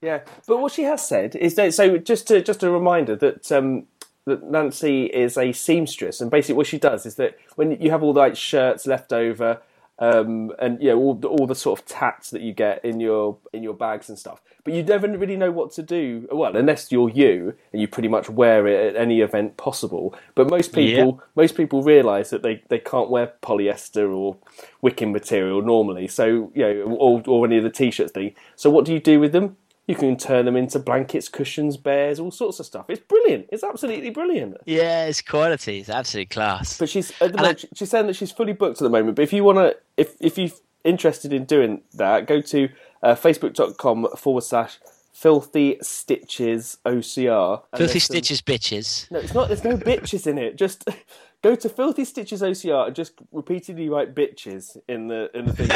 yeah. But what she has said is that so just to just a reminder that um that Nancy is a seamstress and basically what she does is that when you have all the like shirts left over um and you know all the, all the sort of tats that you get in your in your bags and stuff but you never really know what to do well unless you're you and you pretty much wear it at any event possible but most people most people realize that they, they can't wear polyester or wicking material normally so you know or, or any of the t-shirts thing so what do you do with them you can turn them into blankets cushions bears all sorts of stuff it's brilliant it's absolutely brilliant Yeah, it's quality. It's absolute class. but she's at the And I- she's saying that she's fully booked at the moment. But if you want to, if if you're interested in doing that, go to uh, facebook.com forward slash filthy stitches OCR. Filthy there's some- Stitches Bitches. No, it's not. There's no bitches in it. Just [laughs] go to filthy stitches OCR and just repeatedly write bitches in the in the thing,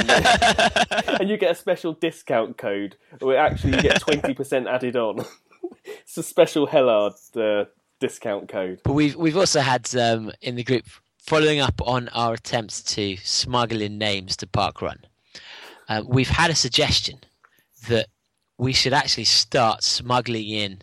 [laughs] and, you get a special discount code. Where actually you get [laughs] twenty percent added on. it's a special Hellard uh, discount code. But we've we've also had um, in the group following up on our attempts to smuggle in names to Park Run. Uh, we've had a suggestion that we should actually start smuggling in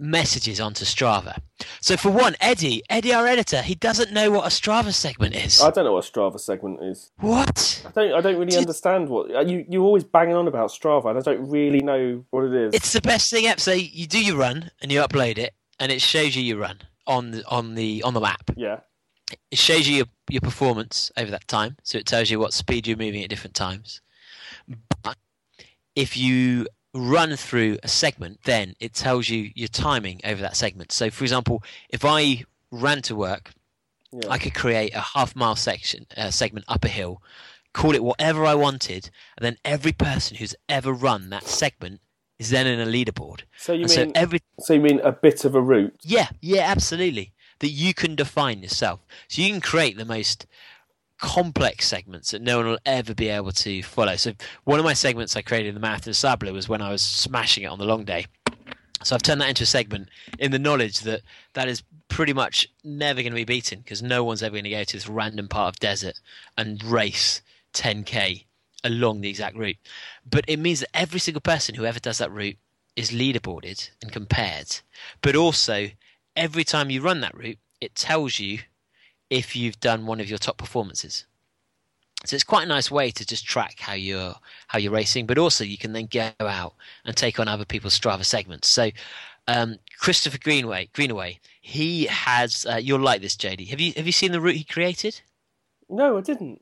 messages onto Strava. So for one, Eddie, Eddie, our editor, he doesn't know what a Strava segment is. I don't know what a Strava segment is. what? I don't. I don't really Did- understand what uh, you. You're always banging on about Strava, and I don't really know what it is. It's the best thing ever. So you do your run and you upload it, and it shows you your run on the, on the on the map. yeah. It shows you your, your performance over that time, so it tells you what speed you're moving at different times. But if you run through a segment, then it tells you your timing over that segment. So, for example, if I ran to work, Yeah. I could create a half mile section uh, segment up a hill, call it whatever I wanted, and then every person who's ever run that segment is then in a leaderboard. So you And mean? so every so you mean a bit of a route? yeah, yeah, absolutely. that you can define yourself. So you can create the most complex segments that no one will ever be able to follow. So one of my segments I created in the Marathon Sable was when I was smashing it on the long day. So I've turned that into a segment in the knowledge that that is pretty much never going to be beaten because no one's ever going to go to this random part of desert and race 10k along the exact route. But it means that every single person who ever does that route is leaderboarded and compared. But also, every time you run that route, it tells you if you've done one of your top performances. So it's quite a nice way to just track how you're how you're racing, but also you can then go out and take on other people's Strava segments. So um, Christopher Greenway, Greenaway, he has. Uh, you'll like this, JD. Have you have you seen the route he created? No, I didn't.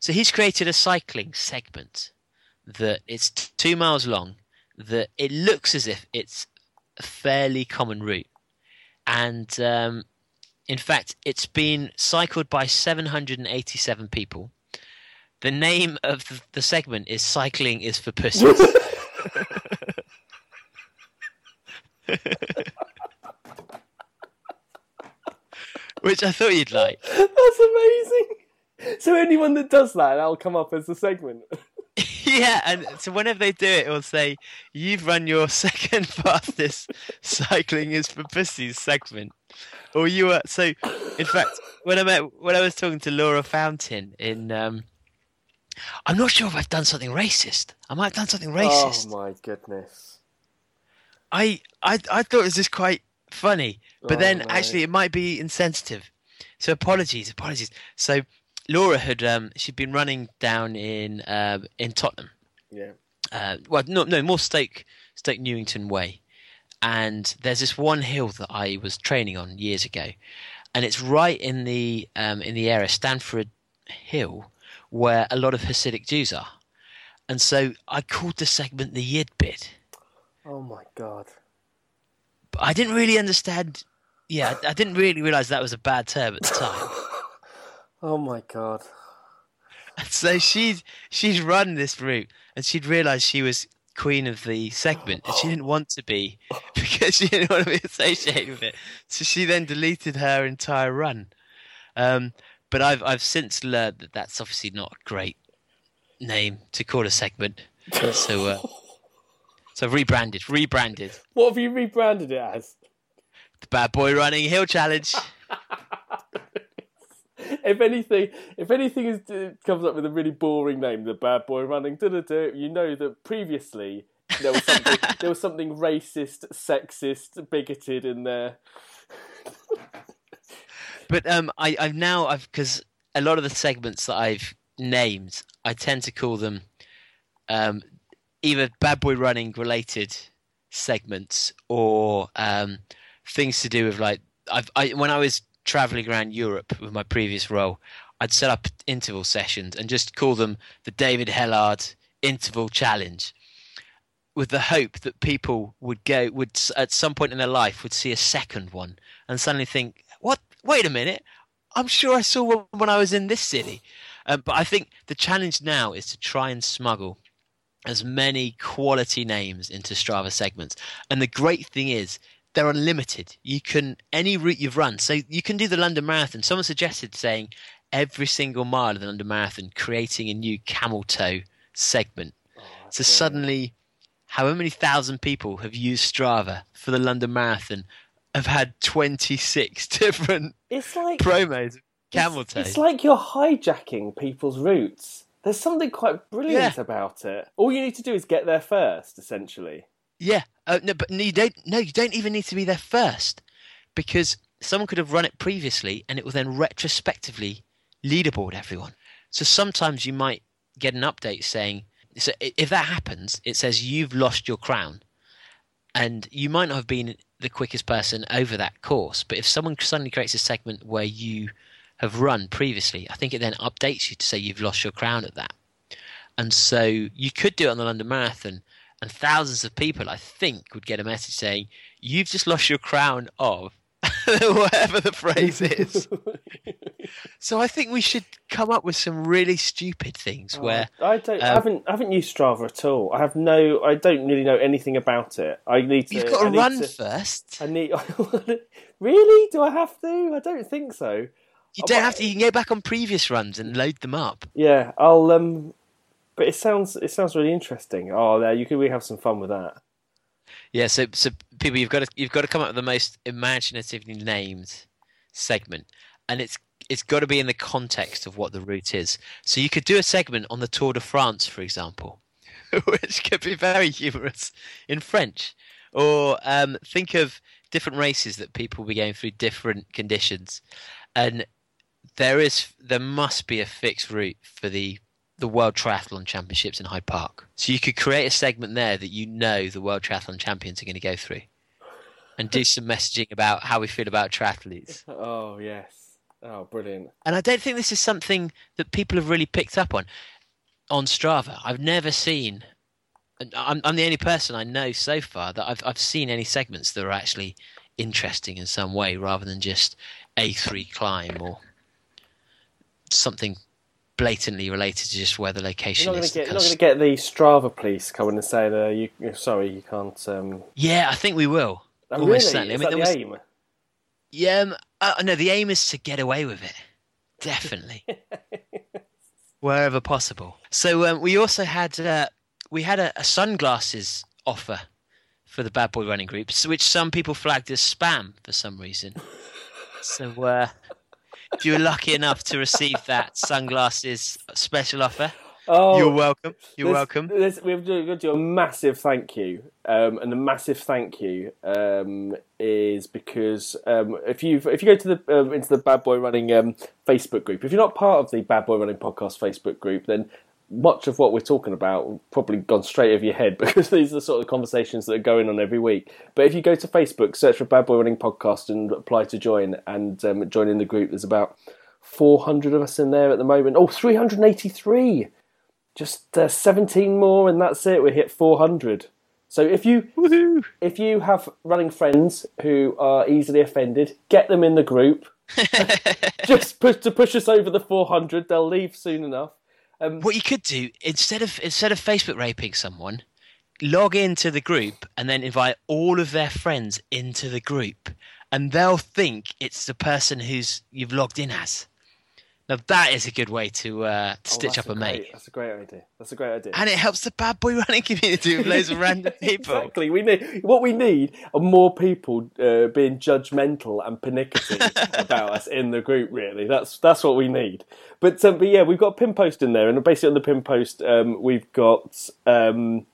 So he's created a cycling segment that it's two miles long. That it looks as if it's a fairly common route, and um, in fact, it's been cycled by 787 people. The name of the segment is "Cycling is for Pussies." [laughs] Which I thought you'd like. That's amazing. So anyone that does that, that'll come up as a segment. [laughs] yeah, and so whenever they do it, it will say, "You've run your [laughs] second fastest cycling is for pussies segment," or you were. So, in fact, when I met when I was talking to Laura Fountain in, um, I'm not sure if I've done something racist. I might have done something racist. Oh my goodness! I I I thought it was just quite funny, but Oh, then no. actually it might be insensitive. So apologies, apologies. So Laura had um, she'd been running down in um, in Tottenham. Yeah. Uh, well, no, no, more Stoke Stoke Newington way. And there's this one hill that I was training on years ago, and it's right in the um, in the area Stamford Hill, where a lot of Hasidic Jews are. And so I called the segment the Yid bit. Oh my god. But I didn't really understand. Yeah, I I didn't really realize that was a bad term at the time. [laughs] Oh my god. And so she's she's run this route, and she'd realised she was queen of the segment, and she [gasps] didn't want to be [laughs] because she didn't want to be associated with it. So she then deleted her entire run. Um, but I've I've since learned that that's obviously not a great name to call a segment. So uh, [laughs] so I've rebranded, rebranded What have you rebranded it as? the Bad Boy Running Hill Challenge. [laughs] [laughs] If anything, if anything is, uh, comes up with a really boring name, the bad boy running, you know that previously there was something, [laughs] there was something racist, sexist, bigoted in there. [laughs] But um, I, I've now I've because a lot of the segments that I've named, I tend to call them um, either bad boy running related segments or um, things to do with like I've I, when I was traveling around Europe with my previous role, I'd set up interval sessions and just call them the David Hellard Interval Challenge. With the hope that people would go, would at some point in their life would see a second one and suddenly think, "What? Wait a minute! I'm sure I saw one when I was in this city." Um, but I think the challenge now is to try and smuggle as many quality names into Strava segments. And the great thing is they're unlimited. You can any route you've run. So you can do the London Marathon. Someone suggested saying every single mile of the London Marathon, creating a new camel toe segment. Oh, so suddenly, however many thousand people have used Strava for the London Marathon have had 26 [laughs] different It's like promos camel it's, toe. it's like you're hijacking people's routes. There's something quite brilliant Yeah. about it. All you need to do is get there first, essentially. Yeah, uh, no, but you don't. No, you don't even need to be there first, because someone could have run it previously, and it will then retrospectively leaderboard everyone. So sometimes you might get an update saying, so if that happens, it says you've lost your crown, and you might not have been the quickest person over that course. But if someone suddenly creates a segment where you have run previously, I think it then updates you to say you've lost your crown at that. And so you could do it on the London Marathon, and thousands of people, I think, would get a message saying, You've just lost your crown of. [laughs] whatever the phrase is. [laughs] so I think we should come up with some really stupid things where Oh, I don't. I um, haven't. I haven't used Strava at all. I have no. I don't really know anything about it. I need to. you've got I to need run to- first. I need. [laughs] really? Do I have to? I don't think so. You don't have to. You can go back on previous runs and load them up. Yeah, I'll. Um, but it sounds. It sounds really interesting. Oh, there you could. really have some fun with that. Yeah. So, so people, you've got to you've got to come up with the most imaginatively named segment, and it's it's got to be in the context of what the route is. So you could do a segment on the Tour de France, for example, [laughs] which could be very humorous in French, or um, think of different races that people will be going through different conditions, and there is there must be a fixed route for the the World Triathlon Championships in Hyde Park. So you could create a segment there that you know the World Triathlon Champions are going to go through, and do some messaging about how we feel about triathletes. [laughs] Oh yes. Oh, brilliant. And I don't think this is something that people have really picked up on on Strava. I've never seen. and I'm, I'm the only person I know so far that I've I've seen any segments that are actually interesting in some way, rather than just a three climb or something blatantly related to just where the You're location not is. get. You're not going to get the Strava police coming and saying, uh, "You, you're sorry, you can't." Um... Yeah, I think we will. Oh, Almost really? certainly. I Is mean, that the was- aim? Yeah, um, uh, no, the aim is to get away with it. Definitely. [laughs] Wherever possible. So um, we also had uh, we had a, a sunglasses offer for the Bad Boy Running Group, which some people flagged as spam for some reason. [laughs] so uh, if you were lucky enough to receive that sunglasses special offer, Oh, you're welcome. You're This- welcome. this- we've got to do a massive thank you, um, and the massive thank you um, is because um, if you if you go to the um, into the Bad Boy Running um, Facebook group, if you're not part of the Bad Boy Running podcast Facebook group, then much of what we're talking about probably gone straight over your head [laughs] because these are the sort of conversations that are going on every week. But if you go to Facebook, search for Bad Boy Running podcast and apply to join and um, join in the group, there's about 400 of us in there at the moment. Oh, 383 just uh, 17 more and that's it we hit 400 so if you Woohoo! if you have running friends who are easily offended get them in the group [laughs] [laughs] just push to push us over the 400 they'll leave soon enough Um, what you could do instead of instead of Facebook raping someone, log into the group and then invite all of their friends into the group, and they'll think it's the person who's you've logged in as. Now that is a good way to uh, to Oh, stitch up a, mate, great, that's a great idea that's a great idea and it helps the bad boy running community with loads of random [laughs] people. Exactly. We need what we need are more people uh, being judgmental and pernickety [laughs] about us in the group. Really, that's that's what we need. But um, but yeah, we've got a pin post in there, and basically on the pin post, um, we've got. Um,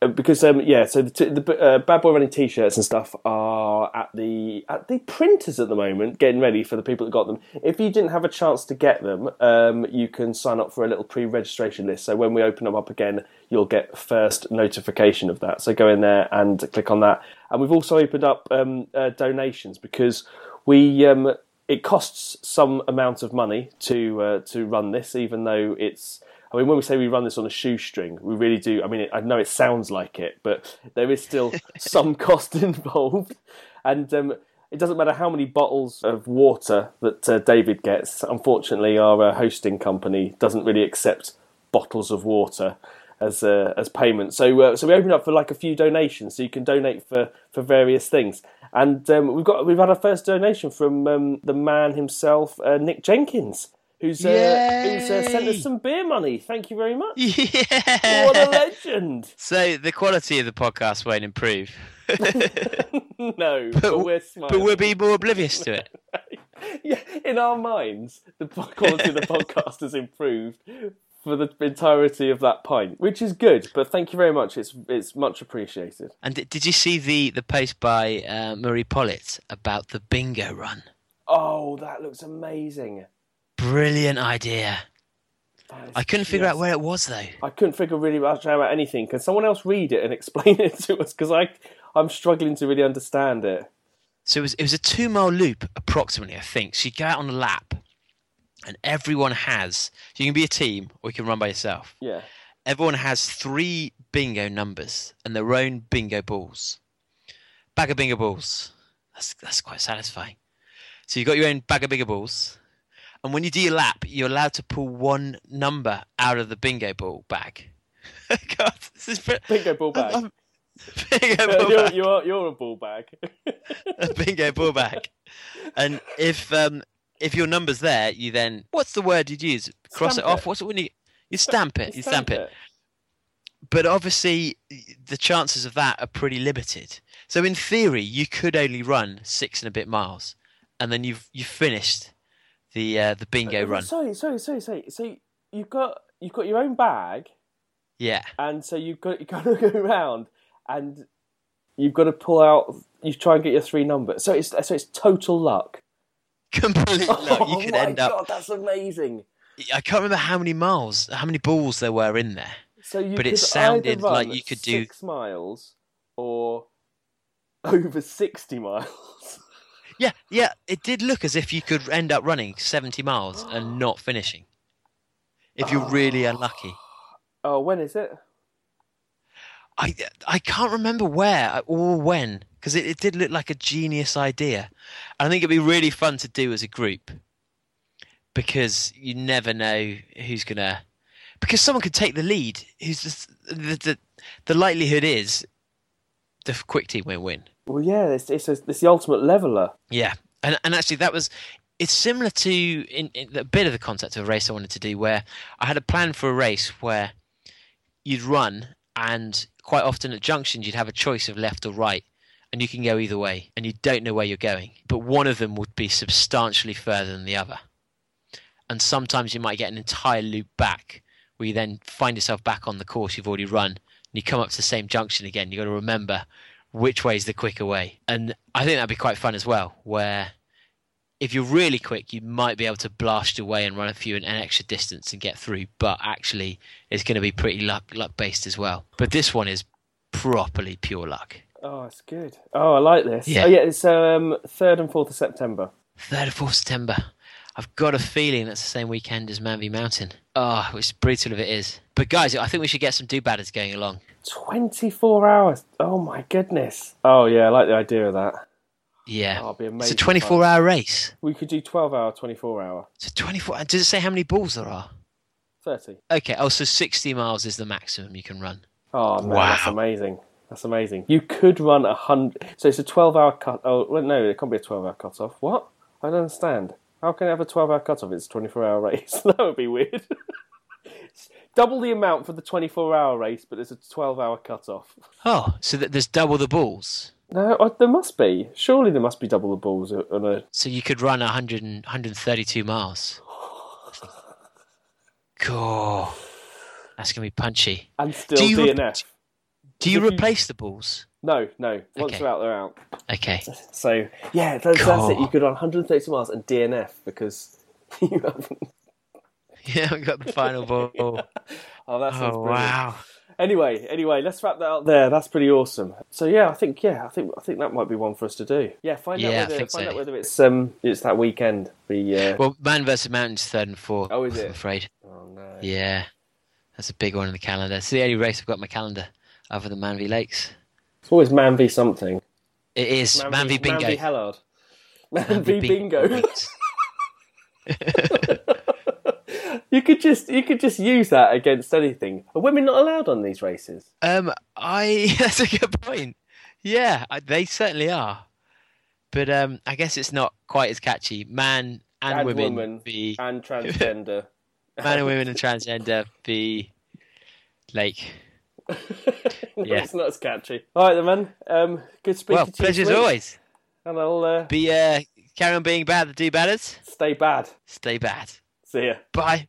because um, yeah, so the, t- the uh, bad boy running t-shirts and stuff are at the at the printers at the moment, getting ready for the people that got them. If you didn't have a chance to get them, um, you can sign up for a little pre-registration list. So when we open them up again, you'll get first notification of that. So go in there and click on that. And we've also opened up um, uh, donations because we um, it costs some amount of money to uh, to run this, even though it's. I mean, when we say we run this on a shoestring, we really do. I mean, I know it sounds like it, but there is still [laughs] some cost involved, and um, it doesn't matter how many bottles of water that uh, David gets. Unfortunately, our uh, hosting company doesn't really accept bottles of water as uh, as payment. So uh, so we opened up for like a few donations, so you can donate for, for various things. And um, we've got we've had our first donation from um, the man himself, uh, Nick Jenkins, who's uh, who's uh, sent us some beer money. Thank you very much. [laughs] Yeah. What a legend! So the quality of the podcast won't improve, [laughs] no, [laughs] but, we're smiling. but we'll be more oblivious to it. yeah, in our minds, the quality of the podcast has improved for the entirety of that pint, which is good. But thank you very much. It's it's much appreciated. And did you see the, the post by uh, Marie Pollitt about the bingo run? Oh, that looks amazing. Brilliant idea. I couldn't figure out where it was though. I couldn't figure really much out about anything. Can someone else read it and [laughs] explain it to us? Because I I'm struggling to really understand it. So it was it was a two mile loop approximately, I think. So you go out on a lap, and everyone has. You can be a team or you can run by yourself. Yeah. Everyone has three bingo numbers and their own bingo balls. Bag of bingo balls. That's that's quite satisfying. So you've got your own bag of bingo balls, and when you do your lap, you're allowed to pull one number out of the bingo ball bag. [laughs] God, this is Bingo ball bag. I'm- [laughs] bingo [laughs] ball you're, bag. you're, you're a ball bag. a bingo ball bag. And if um if your number's there, you then what's the word you'd use? Cross Stamp it off. it. What's it when you you stamp it? You stamp it. But obviously, the chances of that are pretty limited. So in theory, you could only run six and a bit miles, and then you've you've finished the uh, the bingo run. Sorry, sorry, sorry, sorry. So you've got you've got your own bag, Yeah, and so you've got you got to [laughs] go around, and you've got to pull out. You try and get your three numbers. So it's so it's total luck. [laughs] complete luck. You [laughs] oh could my end god, up. that's amazing. I can't remember how many miles, how many balls there were in there. So you But it sounded like you could do- six miles or over sixty miles. Yeah, yeah, it did look as if you could end up running 70 miles and [gasps] not finishing. If you're really unlucky. [sighs] Oh, when is it? I, I can't remember where or when, because it, it did look like a genius idea. And I think it'd be really fun to do as a group because you never know who's going to. Because someone could take the lead. Who's the, the, the, the likelihood is the quick team will win. Well, yeah, it's it's, a, it's the ultimate leveler. Yeah, and and actually that was it's similar to in, in a bit of the concept of a race I wanted to do where I had a plan for a race where you'd run and quite often at junctions you'd have a choice of left or right and you can go either way and you don't know where you're going but one of them would be substantially further than the other and sometimes you might get an entire loop back where you then find yourself back on the course you've already run and you come up to the same junction again you've got to remember which way is the quicker way. And I think that'd be quite fun as well, where if you're really quick, you might be able to blast away and run a few an extra distance and get through. But actually, it's going to be pretty luck luck based as well. But this one is properly pure luck. Oh, it's good. Oh, I like this. Yeah. Oh, yeah, it's um third and fourth of September. Third or fourth September. I've got a feeling that's the same weekend as Man v Mountain. Ah, oh, it's brutal if it is. But guys, I think we should get some Do-Badders going along. Twenty four hours. Oh my goodness. Oh yeah, I like the idea of that. Yeah. Oh, be it's a 24 hour race. We could do twelve hour, twenty four hour, It's a 24. Does it say how many balls there are? thirty. Okay. Oh, so 60 miles is the maximum you can run. Oh man, that's amazing. That's amazing. You could run a hundred. So it's a twelve hour cut. Oh well, no, it can't be a twelve hour cut off. What? I don't understand. How can it have a twelve hour cut off? It's a twenty four hour race. [laughs] that would be weird. [laughs] Double the amount for the twenty four hour race, but there's a twelve hour cut off. Oh, so that there's double the balls. No, I, there must be. Surely there must be double the balls on a. So you could run 100 and, 132 miles. [sighs] Cool. That's going to be punchy. And still DNF. Do you If you- replace the balls? No, no. Once Okay. they're out, they're out. Okay. So yeah, that's, that's it. You could run 130 miles and DNF because [laughs] you haven't. Yeah, we got the final ball. [laughs] Oh, that sounds Oh, brilliant. wow. Anyway, anyway, let's wrap that up there. That's pretty awesome. So yeah, I think yeah, I think I think that might be one for us to do. Yeah, find Yeah, out whether find so. out whether it's um it's that weekend. The uh, Well, Man versus Mountain's third and fourth. Oh, is it? I'm afraid. oh no. Yeah. That's a big one in the calendar. It's the only race I've got on my calendar other than Man v Lakes. It's always man v something. It is Man, v Bingo. Man v Hellard. Man, Man v v bingo. Bingo. [laughs] [laughs] you could just you could just use that against anything. Are women not allowed on these races? Um, I [laughs] that's a good point. Yeah, I, they certainly are, but um, I guess it's not quite as catchy. Man and, And women woman. be And transgender. man and women and transgender be like. [laughs] Yeah. It's not as catchy. All right, then, man. Um, good speaking Well, to you. pleasure as always. And I'll uh, Be uh, carry on being bad. The do batters. stay bad. Stay bad. See ya. Bye.